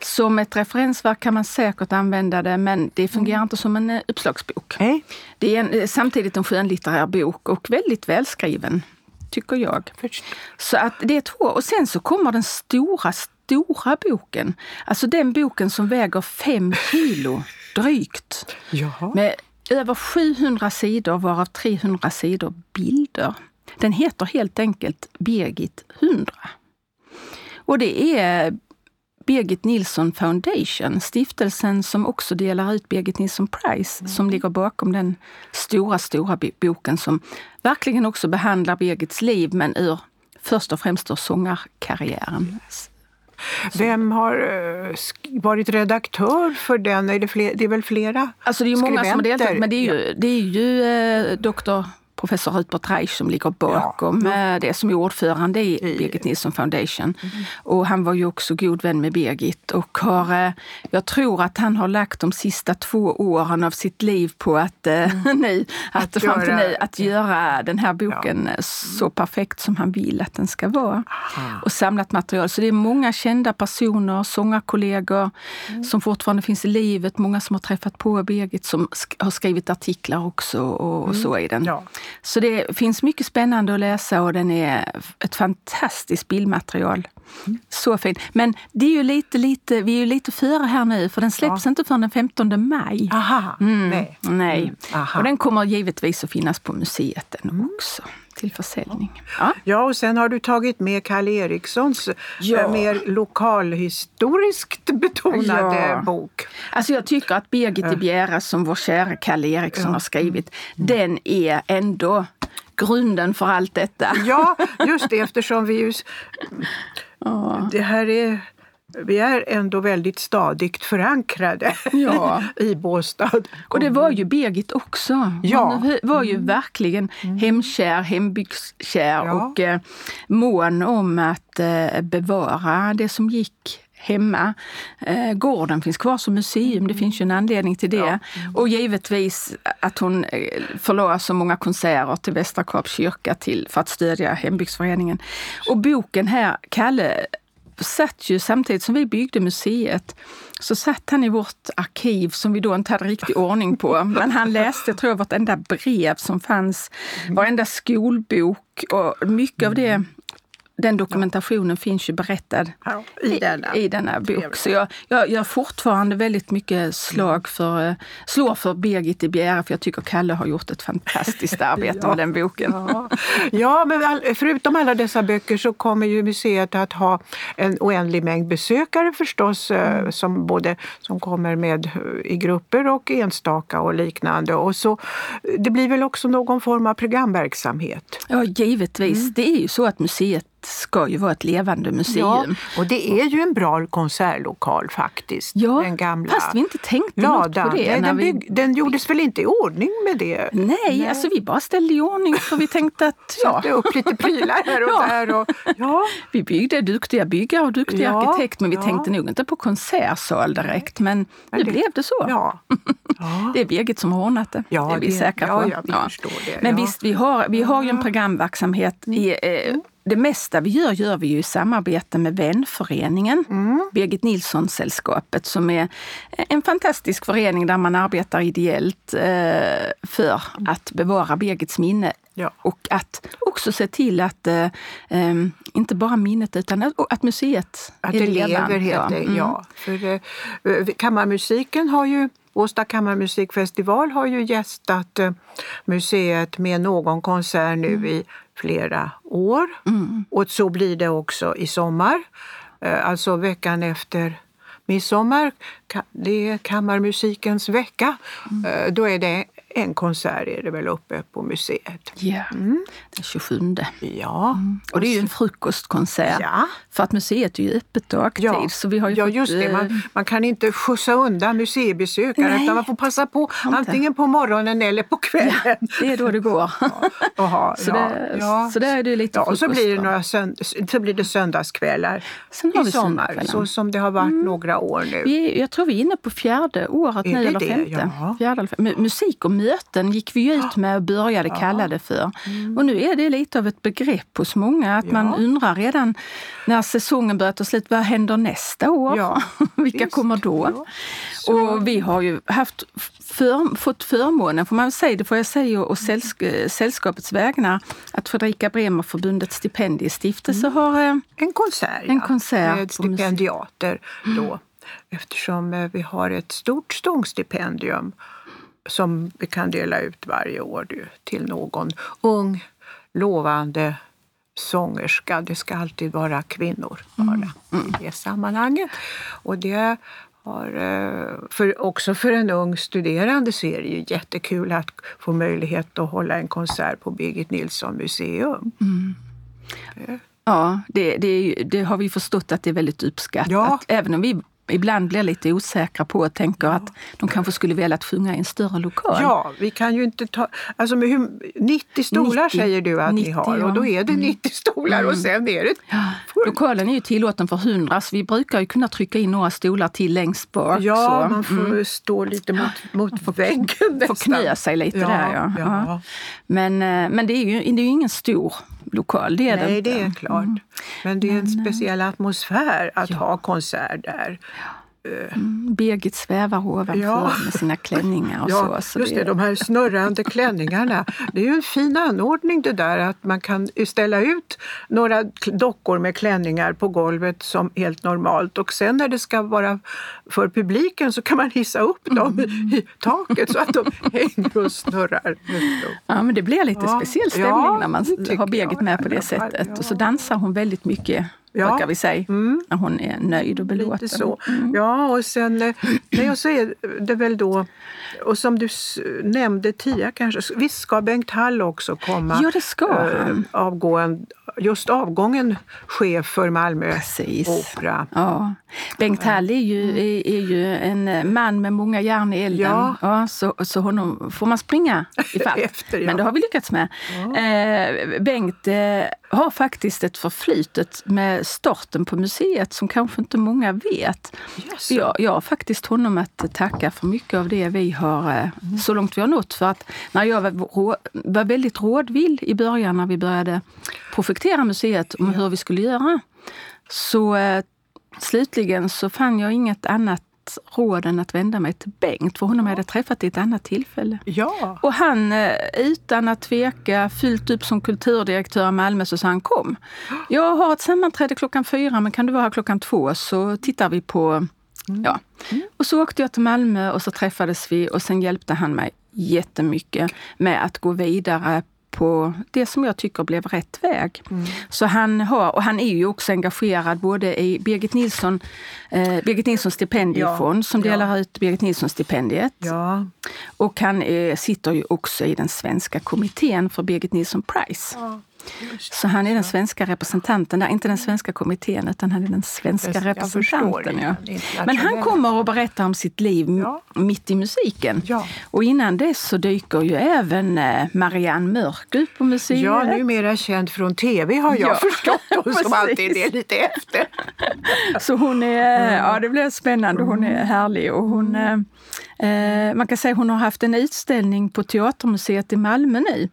som ett referensverk kan man säkert använda det men det fungerar mm. inte som en eh, uppslagsbok. Nej. Det är en, eh, samtidigt en skönlitterär bok och väldigt välskriven, tycker jag. Först. Så att det är två. Och sen så kommer den stora, stora boken. Alltså den boken som väger fem kilo drygt. Jaha. Med över 700 sidor varav 300 sidor bilder. Den heter helt enkelt Birgit 100. Och det är Birgit Nilsson Foundation, stiftelsen som också delar ut Birgit Nilsson Prize, mm. som ligger bakom den stora, stora boken som verkligen också behandlar Birgits liv, men ur först och främst ur sångarkarriären. Vem har eh, varit redaktör för den? Är det, fler, det är väl flera Alltså det är många som har deltagit, men det är ju, det är ju eh, doktor professor Rutbert Reich som ligger bakom ja. det som är ordförande i Birgit Nilsson Foundation. Mm. Och han var ju också god vän med Birgit och har, eh, jag tror att han har lagt de sista två åren av sitt liv på att, eh, mm. nu, att, att, till nu, att göra den här boken ja. så perfekt som han vill att den ska vara. Aha. Och samlat material. Så det är många kända personer, sångarkollegor mm. som fortfarande finns i livet, många som har träffat på Birgit som har skrivit artiklar också och, och mm. så i den. Ja. Så det finns mycket spännande att läsa och den är ett fantastiskt bildmaterial. Mm. Så fint. Men det är ju lite, lite, vi är ju lite före här nu för den släpps ja. inte förrän den 15 maj. Aha, mm. nej. nej. Mm. Aha. Och den kommer givetvis att finnas på museet den mm. också till försäljning. Ja. ja, och sen har du tagit med Kalle Erikssons eh, ja. mer lokalhistoriskt betonade ja. bok. Alltså jag tycker att Birgit i Bjära som vår kära Kalle Eriksson har skrivit, mm. den är ändå grunden för allt detta. Ja, just det eftersom vi ju... Det här är vi är ändå väldigt stadigt förankrade ja. i Båstad. Och det var ju Birgit också. Ja. Hon var ju mm. verkligen mm. hemkär, hembygdskär ja. och eh, mån om att eh, bevara det som gick hemma. Eh, gården finns kvar som museum, det finns ju en anledning till det. Ja. Mm. Och givetvis att hon eh, förlorar så många konserter till Västra Korps kyrka till, för att stödja hembygdsföreningen. Och boken här, Kalle satt ju samtidigt som vi byggde museet så satt han i vårt arkiv som vi då inte hade riktig ordning på. Men han läste, tror jag, vartenda brev som fanns, varenda skolbok och mycket av det den dokumentationen finns ju berättad ja, i, denna. i denna bok. Så jag, jag gör fortfarande väldigt mycket slag för, eh, slår för Birgit i Bjäre för jag tycker Kalle har gjort ett fantastiskt arbete ja, med den boken. Ja, ja men all, förutom alla dessa böcker så kommer ju museet att ha en oändlig mängd besökare förstås, eh, mm. som både som kommer med eh, i grupper och enstaka och liknande. Och så, det blir väl också någon form av programverksamhet? Ja, givetvis. Mm. Det är ju så att museet ska ju vara ett levande museum. Ja, och det är ju en bra konsertlokal faktiskt. Ja, den gamla fast vi inte tänkte ladan. något på det. Nej, den, bygg, vi... den gjordes väl inte i ordning med det? Nej, Nej, alltså vi bara ställde i ordning för vi tänkte att... Ja. Satte upp lite prylar här och ja. där. Och, ja. Vi byggde duktiga byggare och duktiga ja, arkitekt men vi tänkte nog inte på konsertsal direkt. Men nu det, blev det så. Ja. det är Birgit som har ordnat det. Ja, det är vi det, säkra på. Ja, ja, vi det. Men visst, vi har, vi har ju en programverksamhet i, eh, mm det mesta vi gör, gör vi ju i samarbete med vänföreningen, mm. Birgit Nilsson-sällskapet, som är en fantastisk förening där man arbetar ideellt eh, för att bevara Birgits minne ja. och att också se till att eh, eh inte bara minnet utan att, att museet att är det lever. Helt, ja. Mm. ja. För, eh, kammarmusiken har ju Åsta kammarmusikfestival har ju gästat eh, museet med någon konsert nu mm. i flera år. Mm. Och så blir det också i sommar. Eh, alltså veckan efter midsommar, det är kammarmusikens vecka. Mm. Då är det en konsert är det väl uppe på museet. Ja, mm. den 27. Ja. Mm. Och det är ju en frukostkonsert. Ja. För att museet är ju öppet dagtid. Ja, så vi har ju ja fått, just det. Man, eh, man, kan inte skjutsa undan museibesökare utan man får passa på inte. antingen på morgonen eller på kvällen. Ja, det är då det går. Aha, så, det, så där är det lite ja, Och så blir det, några sönd så blir det söndagskvällar Sen har i sommar, så som det har varit mm. några år nu. Vi, jag tror vi är inne på fjärde året nu, eller femte. Fjärde, musik och möten gick vi ut med och började ja. kalla det för. Mm. Och nu är det lite av ett begrepp hos många att ja. man undrar redan när säsongen börjar ta slut, vad händer nästa år? Ja. Vilka Just. kommer då? Och vi har ju haft för, fått förmånen, får man säga, det får jag säga, och sällsk sällskapets vägnar, att Fredrika Bremer-förbundets stipendiestiftelse mm. har eh, en konsert, en konsert med stipendiater. Då, mm. Eftersom eh, vi har ett stort stångstipendium som vi kan dela ut varje år till någon ung, lovande sångerska. Det ska alltid vara kvinnor bara mm. mm. i det sammanhanget. Och det har, eh, för, också för en ung studerande så är det ju jättekul att få möjlighet att hålla en konsert på Birgit Nilsson museum. Mm. Ja, det, det, det, har vi förstått att det är väldigt uppskattat. Ja. Även om vi ibland blir lite osäkra på och tänker ja. att de kanske skulle vilja försjunga i en större lokal. Ja, vi kan ju inte ta... Alltså med hur, 90 stolar 90, säger du att 90, ni har och då är det 90 mm. stolar mm. och sen är det... Ja. Lokalen är ju tillåten för 100 så vi brukar ju kunna trycka in några stolar till längst bak. Ja, så. man får mm. stå lite mot, mot väggen nästan. Får knäa sig lite där ja. ja. Men, eh, men det är ju det är ju ingen stor lokal. Det är Nej, det, det är klart. Mm. Men det är en eh, speciell atmosfär att ja. ha konsert där. Ja. Mm, Birgit svävar ovanför ja. med sina klänningar och ja, så. så just det, de här snurrande klänningarna. Det är ju en fin anordning det där att man kan ställa ut några dockor med klänningar på golvet som helt normalt och sen när det ska vara för publiken så kan man hissa upp dem mm. i taket så att de hänger och snurrar. Ja, men det blir lite ja. speciell stämning när man har Birgit med på det sättet. Och så dansar hon väldigt mycket ja. brukar vi säga. Mm. När hon är nöjd och belåten. så. Mm. Ja, och sen eh, nej, och så är det väl då, och som du nämnde Tia kanske, visst ska Bengt Hall också komma? Ja, det ska han. Äh, avgå en, just avgången chef för Malmö Precis. Opera. Ja. Bengt Hall är ju, mm. är, är, ju en man med många järn i elden. Ja. ja så, så honom får man springa ifatt. Efter, ja. Men det har vi lyckats med. Ja. Eh, Bengt eh, har faktiskt ett förflutet med starten på museet som kanske inte många vet. Yes. Jag, jag har faktiskt honom att tacka för mycket av det vi har, eh, mm. så långt vi har nått. För att när jag var, var väldigt rådvill i början när vi började projektera museet om hur vi skulle göra, så eh, slutligen så fann jag inget annat råd än att vända mig till Bengt, för honom ja. hade jag träffat i ett annat tillfälle. Ja. Och han, eh, utan att tveka, fyllt upp som kulturdirektör i Malmö, så sa han kom. Jag har ett sammanträde klockan fyra, men kan du vara här klockan två så tittar vi på Mm. Ja. Mm. Och så åkte jag till Malmö och så träffades vi och sen hjälpte han mig jättemycket med att gå vidare på det som jag tycker blev rätt väg. Mm. Så han har, och han är ju också engagerad både i Birgit Nilsson, eh, Birgit Nilsson stipendiefond ja, som delar ja. ut Birgit Nilsson-stipendiet. Ja. Och han eh, sitter ju också i den svenska kommittén för Birgit Nilsson Prize. Så han är den svenska representanten, där, inte den svenska kommittén utan han är den svenska jag representanten. Ja. Men han kommer och berättar om sitt liv ja. mitt i musiken. Ja. Och innan dess så dyker ju även eh, Marianne Mörk ut på museet. Ja, numera känd från tv har jag ja. förstått, hon som alltid är lite efter. så hon är, ja det blir spännande, hon är härlig och hon eh, Eh, man kan säga hon har haft en utställning på Teatermuseet i Malmö nu.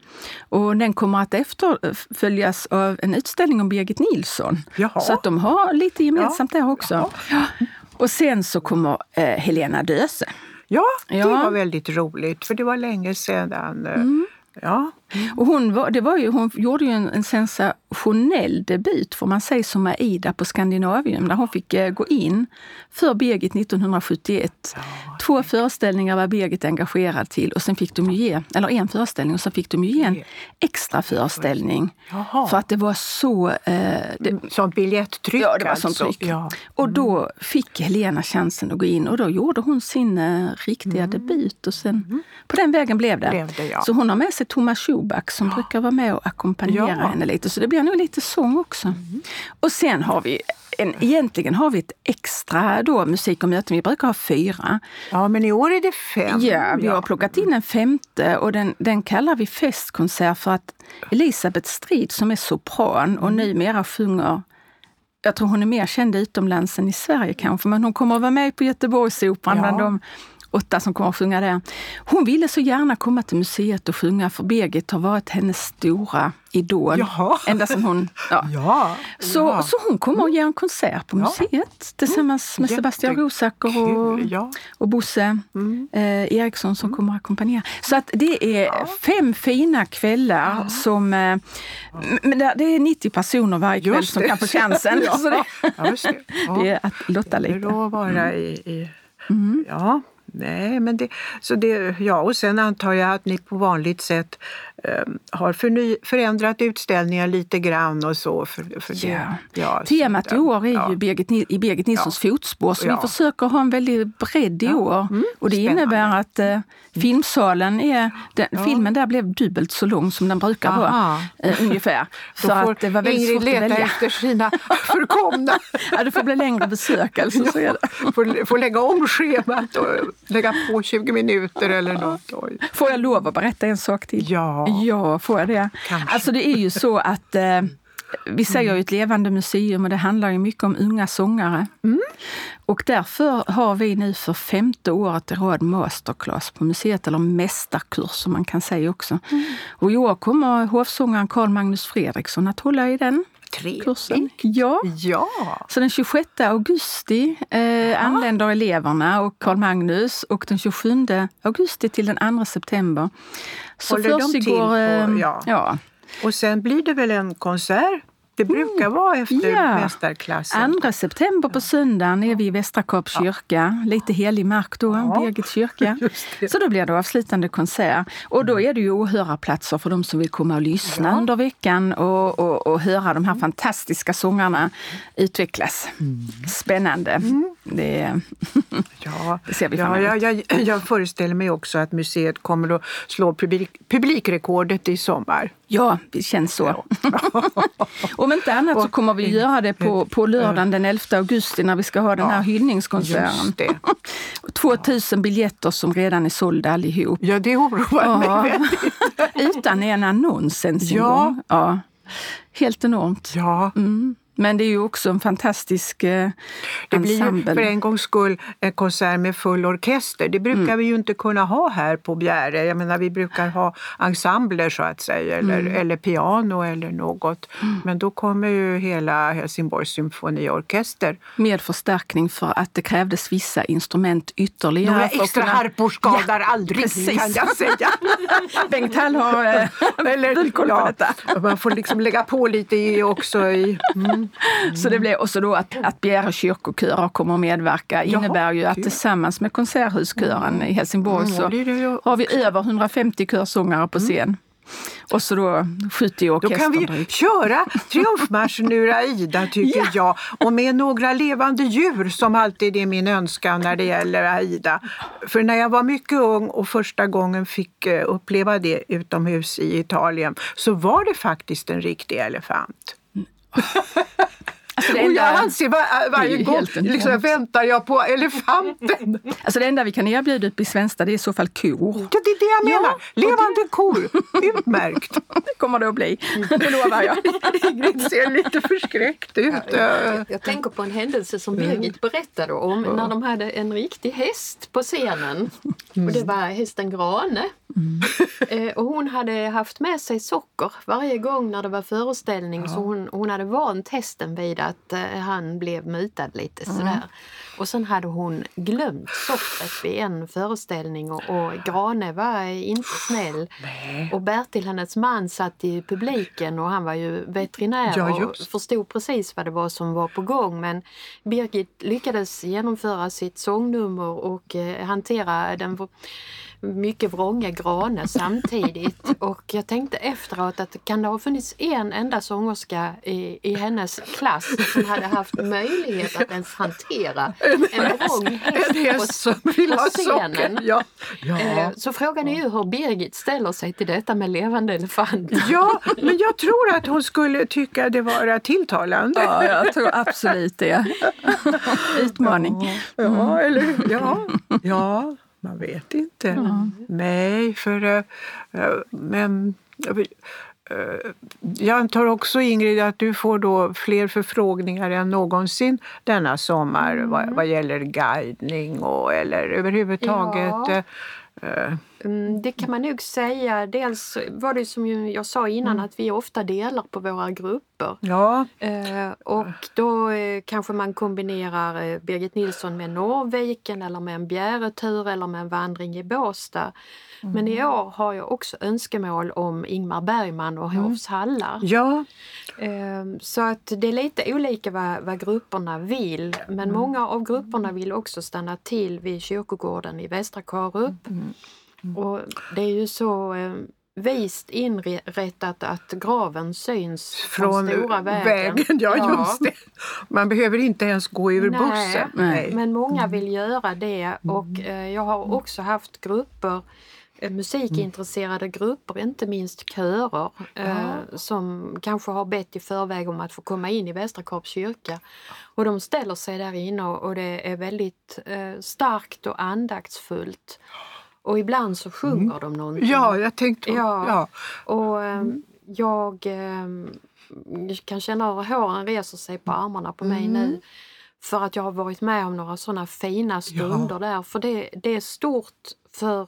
Och den kommer att efterföljas av en utställning om Birgit Nilsson. Jaha. Så att de har lite gemensamt ja. där också. Ja. Och sen så kommer eh, Helena Döse. Ja, det ja. var väldigt roligt för det var länge sedan. Eh, mm. Ja. Och hon, var, det var ju, hon gjorde ju en, en sensationell debut, får man säga, som Aida på Skandinavium, där hon fick eh, gå in för Birgit 1971. Ja. Två föreställningar var Birgit engagerad till och sen fick de ju ge, eller en föreställning, och sen fick de ju ge en extra föreställning. Jaha. För att det var så... Eh, det, sånt biljettryck Ja, det var sånt alltså. tryck. Ja. Mm. Och då fick Helena chansen att gå in och då gjorde hon sin eh, riktiga mm. debut och sen mm. på den vägen blev det. Blev det ja. Så hon har med sig Thomas Schuback som ja. brukar vara med och ackompanjera ja. henne lite. Så det blir nog lite sång också. Mm. Och sen har vi en, egentligen har vi ett extra då, musik och möten. Vi brukar ha fyra. Ja, men i år är det fem. Ja, vi har plockat in en femte och den, den kallar vi festkonsert för att Elisabeth Strid som är sopran och mm. numera sjunger jag tror hon är mer känd utomlands än i Sverige kanske, men hon kommer att vara med på Göteborgsoperan ja. bland de åtta som kommer att sjunga där. Hon ville så gärna komma till museet och sjunga för Birgit har varit hennes stora idol. Jaha. Ända sedan hon... Ja. ja. Så, ja. så hon kommer att ge en konsert på museet tillsammans med Sebastian Rosacker och, ja. och Bosse mm. eh, Eriksson som mm. kommer att ackompanjera. Så att det är fem fina kvällar som... Eh, men det är 90 personer varje kväll som kan få chansen. det, det, är att lotta lite. Det vara i, i mm. Ja. Nej, men det, så det, ja, och sen antar jag att ni på vanligt sätt har förny, förändrat utställningar lite grann och så. För, för det, ja. Ja, Temat i år är ja. ju Birgit, i Birgit Nilssons ja. fotspår, så vi försöker ha en väldigt bredd i år. Mm, och det spännande. innebär att uh, filmsalen är, den, filmen där blev dubbelt så lång som den brukar Aha. vara, uh, ungefär. Så att det var väldigt Ingrid svårt att välja. efter sina förkomna. ja, det får bli längre besök alltså. Så är det. Får, får lägga om schemat och lägga på 20 minuter eller något. Oj. Får jag lov att berätta en sak till? Ja. Ja, får jag det? Kanske. Alltså det är ju så att eh, vi säger ju ett levande museum och det handlar ju mycket om unga sångare. Mm. Och därför har vi nu för femte året i rad masterclass på museet, eller mästarkurs som man kan säga också. Mm. Och i år kommer hovsångaren Carl Magnus Fredriksson att hålla i den. Kursen. Ja. ja. Så den 26 augusti eh, anländer eleverna och Carl Magnus och den 27 augusti till den 2 september så Håller de till på, eh, ja. ja. Och sen blir det väl en konsert det brukar mm. vara efter ja. mästarklassen. 2 september på söndagen är vi i Västra Korps kyrka. Lite helig mark då, ja. Birgits kyrka. Så då blir det avslutande konsert. Och då är det ju åhörarplatser för de som vill komma och lyssna ja. under veckan och, och, och, höra de här fantastiska sångarna utvecklas. Mm. Spännande. Mm. Det, ja. det ser vi fram emot. Ja, jag, jag, jag föreställer mig också att museet kommer att slå publik, publikrekordet i sommar. Ja, det känns så. Om inte annat så kommer vi göra det på, på lördagen den 11 augusti när vi ska ha den här ja, hyllningskonserten. 2000 biljetter som redan är sålda allihop. Ja, det oroar ja. mig väldigt. Utan en annons ens en ja. gång. Ja. Helt enormt. Ja. Mm. Men det är ju också en fantastisk eh, Det blir ju för en gångs skull en konsert med full orkester. Det brukar mm. vi ju inte kunna ha här på Bjäre. Jag menar, vi brukar ha ensembler så att säga, eller, mm. eller piano eller något. Mm. Men då kommer ju hela Helsingborgs symfoniorkester. Med förstärkning för att det krävdes vissa instrument ytterligare. Några extra kunna... harpor skadar ja, aldrig precis. kan jag säga. Bengt Hall har eh, eller, ja, detta. Man får liksom lägga på lite i också. I, mm. Så det blev, och så då att, att Bjäre kyrkokörer kommer att medverka innebär ju att tillsammans med Konserthuskören i Helsingborg så har vi över 150 körsångare på scen. Och så då 70 orkestern. Då kan vi köra triumfmarschen ur Aida tycker ja. jag. Och med några levande djur som alltid är min önskan när det gäller Aida. För när jag var mycket ung och första gången fick eh, uppleva det utomhus i Italien så var det faktiskt en riktig elefant. Alltså och jag anser var, varje gång liksom, väntar jag på elefanten. Alltså det enda vi kan erbjuda uppe i Svensta det är i så fall kor. Ja, det är det jag menar. Ja, Levande det... kor. Utmärkt. det kommer det att bli. Det lovar jag. Ingrid ser lite förskräckt ut. Jag, jag, tänker på en händelse som mm. Birgit berättade om när de hade en riktig häst på scenen. Och det var hästen Grane. Mm. Eh, och hon hade haft med sig socker varje gång när det var föreställning ja. så hon, hon hade vant hästen vid att eh, han blev mutad lite mm. sådär. Och sen hade hon glömt sockret vid en föreställning och, och Grane var inte snäll. Nej. Och Bertil, hennes man, satt i publiken och han var ju veterinär ja, och förstod precis vad det var som var på gång. Men Birgit lyckades genomföra sitt sångnummer och eh, hantera den mycket vrånga Grane samtidigt. Och jag tänkte efteråt att kan det ha funnits en enda sångerska i, i hennes klass som hade haft möjlighet att ens hantera en vrång häst på, på scenen. Ja. Ja. Eh, så frågan är ju hur Birgit ställer sig till detta med levande elefanter. Ja, men jag tror att hon skulle tycka det var tilltalande. Ja, jag tror absolut det. Utmaning. Mm. Ja, eller Ja, ja. Man vet inte. Mm. Nej, för... Äh, men, äh, jag antar också, Ingrid, att du får då fler förfrågningar än någonsin denna sommar mm. vad, vad gäller guidning och, eller överhuvudtaget ja. Mm, det kan man nog säga. Dels var det som jag sa innan mm. att vi ofta delar på våra grupper. Ja. Eh, och då eh, kanske man kombinerar eh, Birgit Nilsson med Norrviken eller med en bjäretur eller med en vandring i Båstad. Mm. Men i år har jag också önskemål om Ingmar Bergman och mm. Hovs hallar. Ja. Så att det är lite olika vad, vad grupperna vill. Men mm. många av grupperna vill också stanna till vid kyrkogården i Västra Karup. Mm. Och det är ju så eh, vist inrättat att graven syns från, stora vägen. vägen ja, ja, just det. Man behöver inte ens gå över Nej, bussen. Nej. Men många mm. vill göra det mm. och eh, jag har också haft grupper eh, musikintresserade grupper, inte minst körer, eh, som kanske har bett i förväg om att få komma in i Västra Korps kyrka. Och de ställer sig där inne och det är väldigt eh, starkt och andaktsfullt. Och ibland så sjunger mm. de någonting. Ja, jag tänkte... Ja. ja. Och eh, jag eh, kan känna hur håren reser sig på armarna på mig mm. nu. För att jag har varit med om några sådana fina stunder ja. där. För det, det är stort för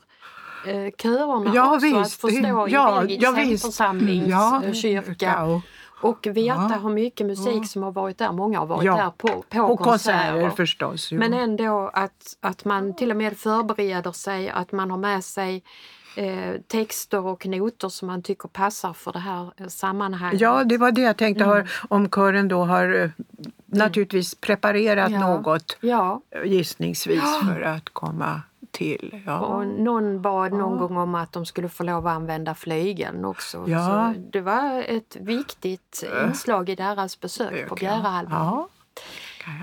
eh, körerna ja, också visst. att förstå ja, i ja, församlingskyrka. Ja, och veta ja. hur mycket musik ja. som har varit där. Många har varit ja. där på, på, på konserter. konserter förstås. Men ändå att, att man till och med förbereder sig, att man har med sig eh, texter och noter som man tycker passar för det här eh, sammanhanget. Ja, det var det jag tänkte. Mm. om kören då har eh, naturligtvis preparerat något gissningsvis för att komma till. Ja. Och någon bad någon gång om att de skulle få lov att använda flygeln också. Ja. Så det var ett viktigt inslag i deras besök på Bjärehalvön. Ja.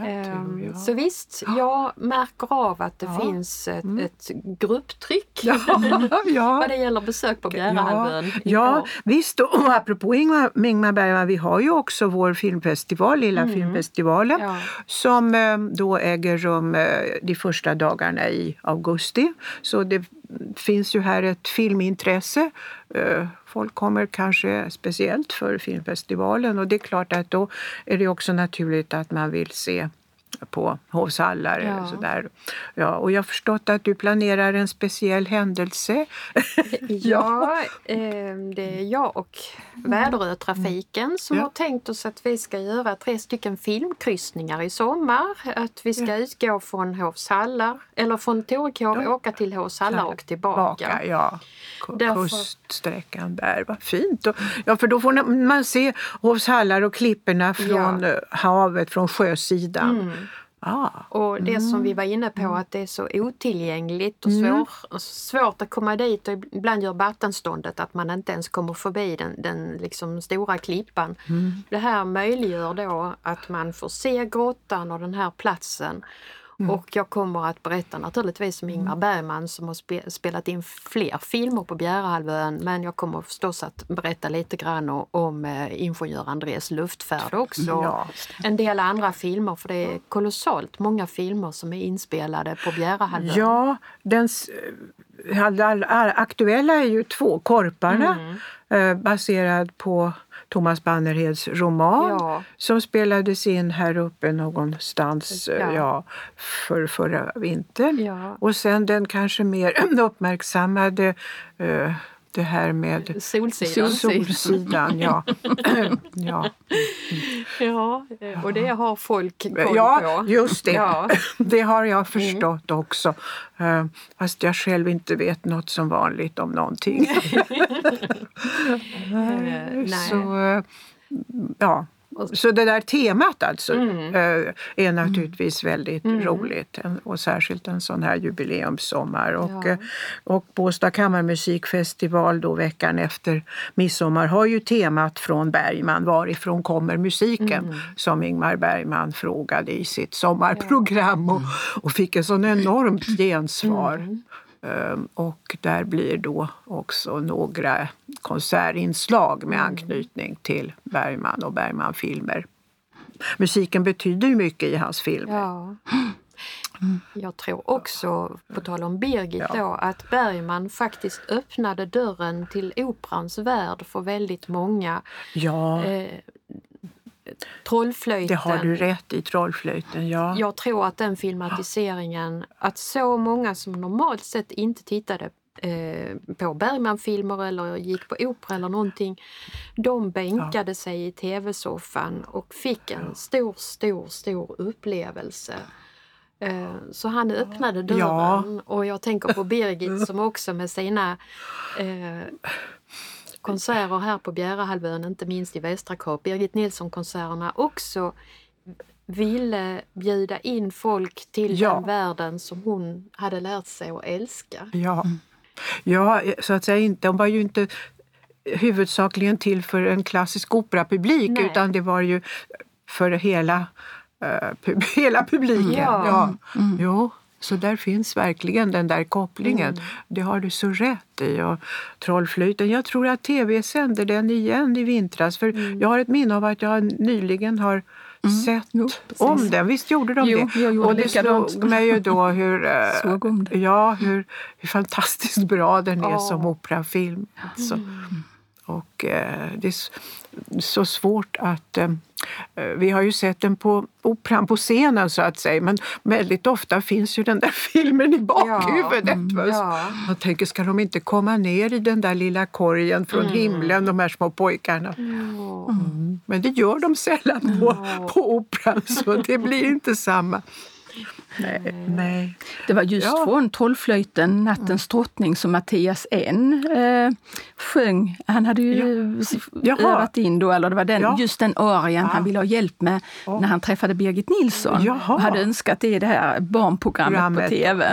Ehm, ja. Så visst, jag märker av att det ja. finns ett, mm. ett grupptryck ja, ja. vad det gäller besök på Bjärehalvön. Ja, ja, visst, och apropå Ingmar, Ingmar Bergman, vi har ju också vår filmfestival, Lilla mm. filmfestivalen, som eh, då äger rum eh, de första dagarna i augusti. Så det finns ju här ett filmintresse eh, Folk kommer kanske speciellt för filmfestivalen. Och det är klart att då är det också naturligt att man vill se på Hovshallar. Ja. Sådär. Ja, och jag har förstått att du planerar en speciell händelse. ja, ehm, det är jag och Väderötrafiken som ja. har tänkt oss att vi ska göra tre stycken filmkryssningar i sommar. Att vi ska ja. utgå från Hovshallar, eller från Torekov, ja. åka till Hovshallar och tillbaka. ja. Kuststräckan där, vad fint! Ja, för då får man se Hovshallar och klipporna från eh, havet, från sjösidan. Mm. Ah. Och det mm. som vi var inne på att det är så otillgängligt och mm. svår, svårt att komma dit och ibland gör vattenståndet att man inte ens kommer förbi den, den liksom stora klippan. Mm. Det här möjliggör då att man får se grottan och den här platsen Mm. Och jag kommer att berätta naturligtvis om Ingmar mm. Bergman som har spe spelat in fler filmer på Bjärehalvön men jag kommer förstås att berätta lite grann om eh, ingenjör Andrés luftfärd också. Ja. En del andra filmer för det är kolossalt många filmer som är inspelade på Bjärehalvön. Ja, den aktuella är ju två, Korparna, mm. Eh, baserad på Thomas Bannerheds roman ja. som spelades in här uppe någonstans ja. ja för förra vintern. Ja. Och sen den kanske mer uppmärksammade uh, det här med Solsidan. Solsidan, ja. ja. ja, och det har folk koll ja, på. Just det. Ja. Det har jag förstått mm. också. Uh, fast jag själv inte vet något som vanligt om någonting. uh, Så, uh, ja. Så det där temat alltså mm. Eh, är naturligtvis väldigt mm. roligt och särskilt en sån här jubileumssommar. Och, ja. Eh, och Båstad kammarmusikfestival då veckan efter midsommar har ju temat från Bergman, Varifrån kommer musiken? Mm. som Ingmar Bergman frågade i sitt sommarprogram och, och fick en sån enormt gensvar. Ehm, och där blir då också några konsertinslag med anknytning till Bergman och Bergman-filmer. Musiken betyder ju mycket i hans filmer. Ja. Jag tror också, på tal om Birgit ja. då, att Bergman faktiskt öppnade dörren till operans värld för väldigt många. Ja. Eh, Trollflöjten. Det har du rätt i, Trollflöjten. Ja. Jag tror att den filmatiseringen, att så många som normalt sett inte tittade eh, på Bergman-filmer eller gick på opera eller någonting. De bänkade ja. sig i tv-soffan och fick en stor, stor, stor upplevelse. Eh, så han öppnade dörren ja. och jag tänker på Birgit som också med sina eh, konserter här på Bjärehalvön, inte minst i Västra Kap, Birgit Nilsson-konserterna också ville bjuda in folk till ja. den världen som hon hade lärt sig att älska. Ja, ja så att säga inte. Hon var ju inte huvudsakligen till för en klassisk operapublik Nej. utan det var ju för hela, uh, hela publiken. Ja. ja. Mm. Jo. Så där finns verkligen den där kopplingen. Mm. Det har du så rätt i. Och Trollflöjten, jag tror att tv sänder den igen i vintras. För mm. Jag har ett minne av att jag nyligen har Mm. sett jo, om den. Visst gjorde de jo, det? Jo, och det slog mig ju då hur, eh, ja, hur, hur fantastiskt bra den är oh. som operafilm. Alltså. Mm. Och eh, det är så svårt att... Eh, vi har ju sett den på operan på scenen så att säga men väldigt ofta finns ju den där filmen i bakhuvudet. Ja, mm, ja. Jag tänker, ska de inte komma ner i den där lilla korgen från mm. himlen, de här små pojkarna? Mm. Men det gör de sällan på, på operan så det blir inte samma. Nej, nej. Det var just ja. från Trollflöjten, Nattens drottning, som Mattias N eh, sjöng. Han hade ju ja. övat in då, eller det var den, ja. just den arien ja. han ville ha hjälp med när han träffade Birgit Nilsson. Jaha. Och hade önskat det i det här barnprogrammet Programmet. på tv.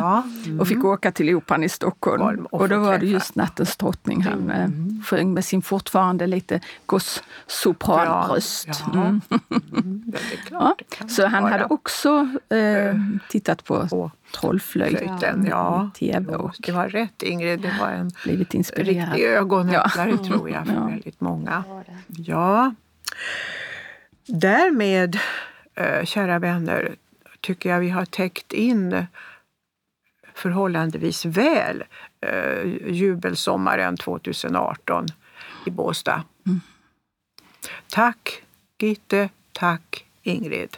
Mm. Och fick åka till Operan i Stockholm. Och, och då var det just Nattens drottning han eh, mm. eh, sjöng med sin fortfarande lite goss-sopranröst. Mm. Ja. Så han hade också eh, tittat på, på Trollflöjten ja. i tv. Och det var rätt Ingrid, det var en blivit inspirerad. riktig ögonöppnare ja. tror jag för ja. väldigt många. Ja. Därmed, äh, kära vänner, tycker jag vi har täckt in förhållandevis väl äh, jubelsommaren 2018 i Båstad. Mm. Tack Gitte, tack Ingrid.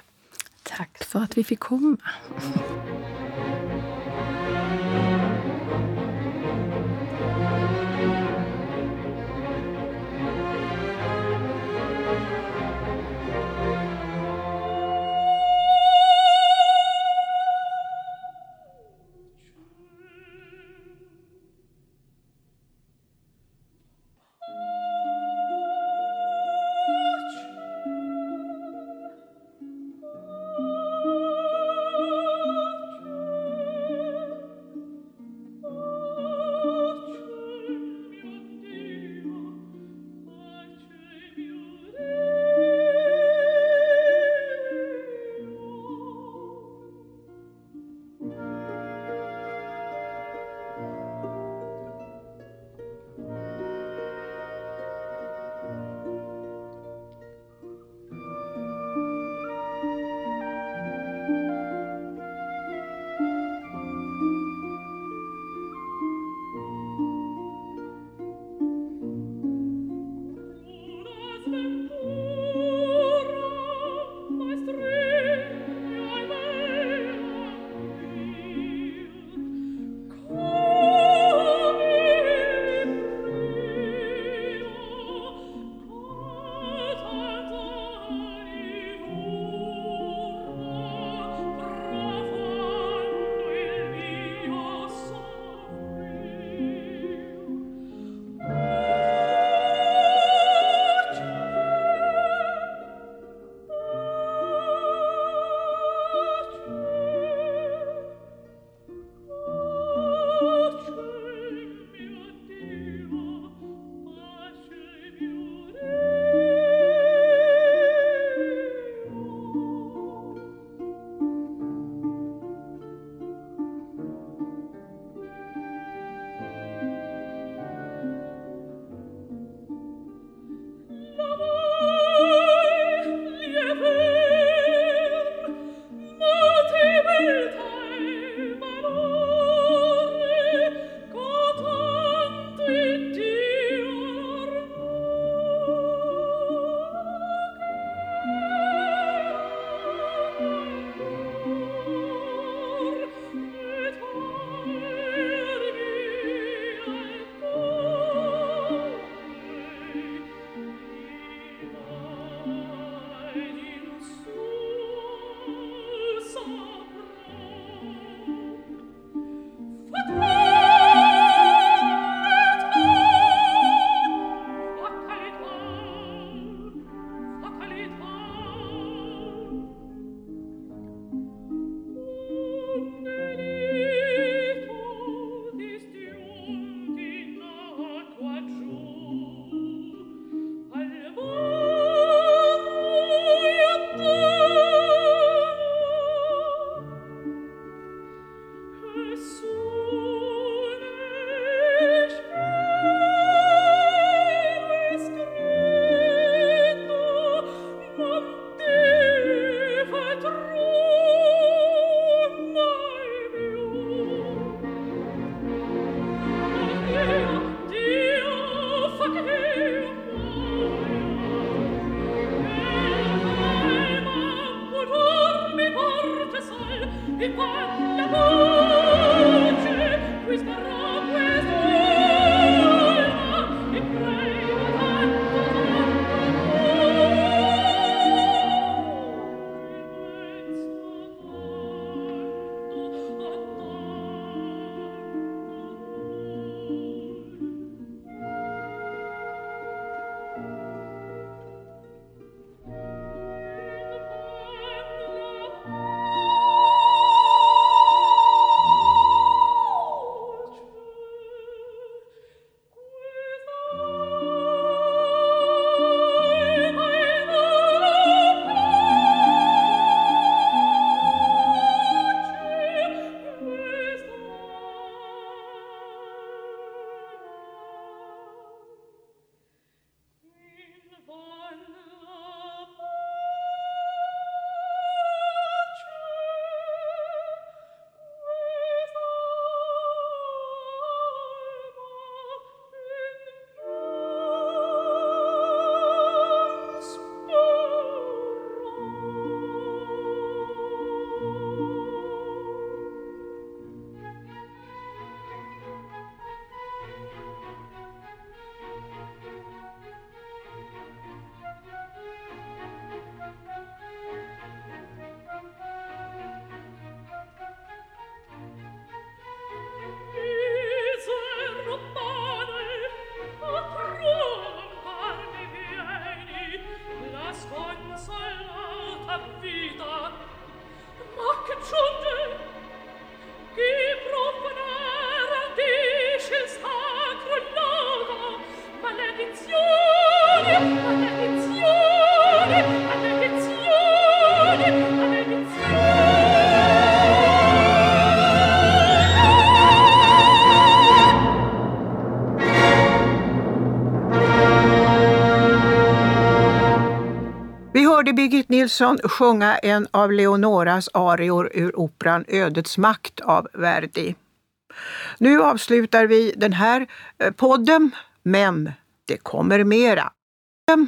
Tack för att vi fick komma. Nilsson sjunga en av Leonoras arior ur operan Ödets makt av Verdi. Nu avslutar vi den här eh, podden, men det kommer mera. Men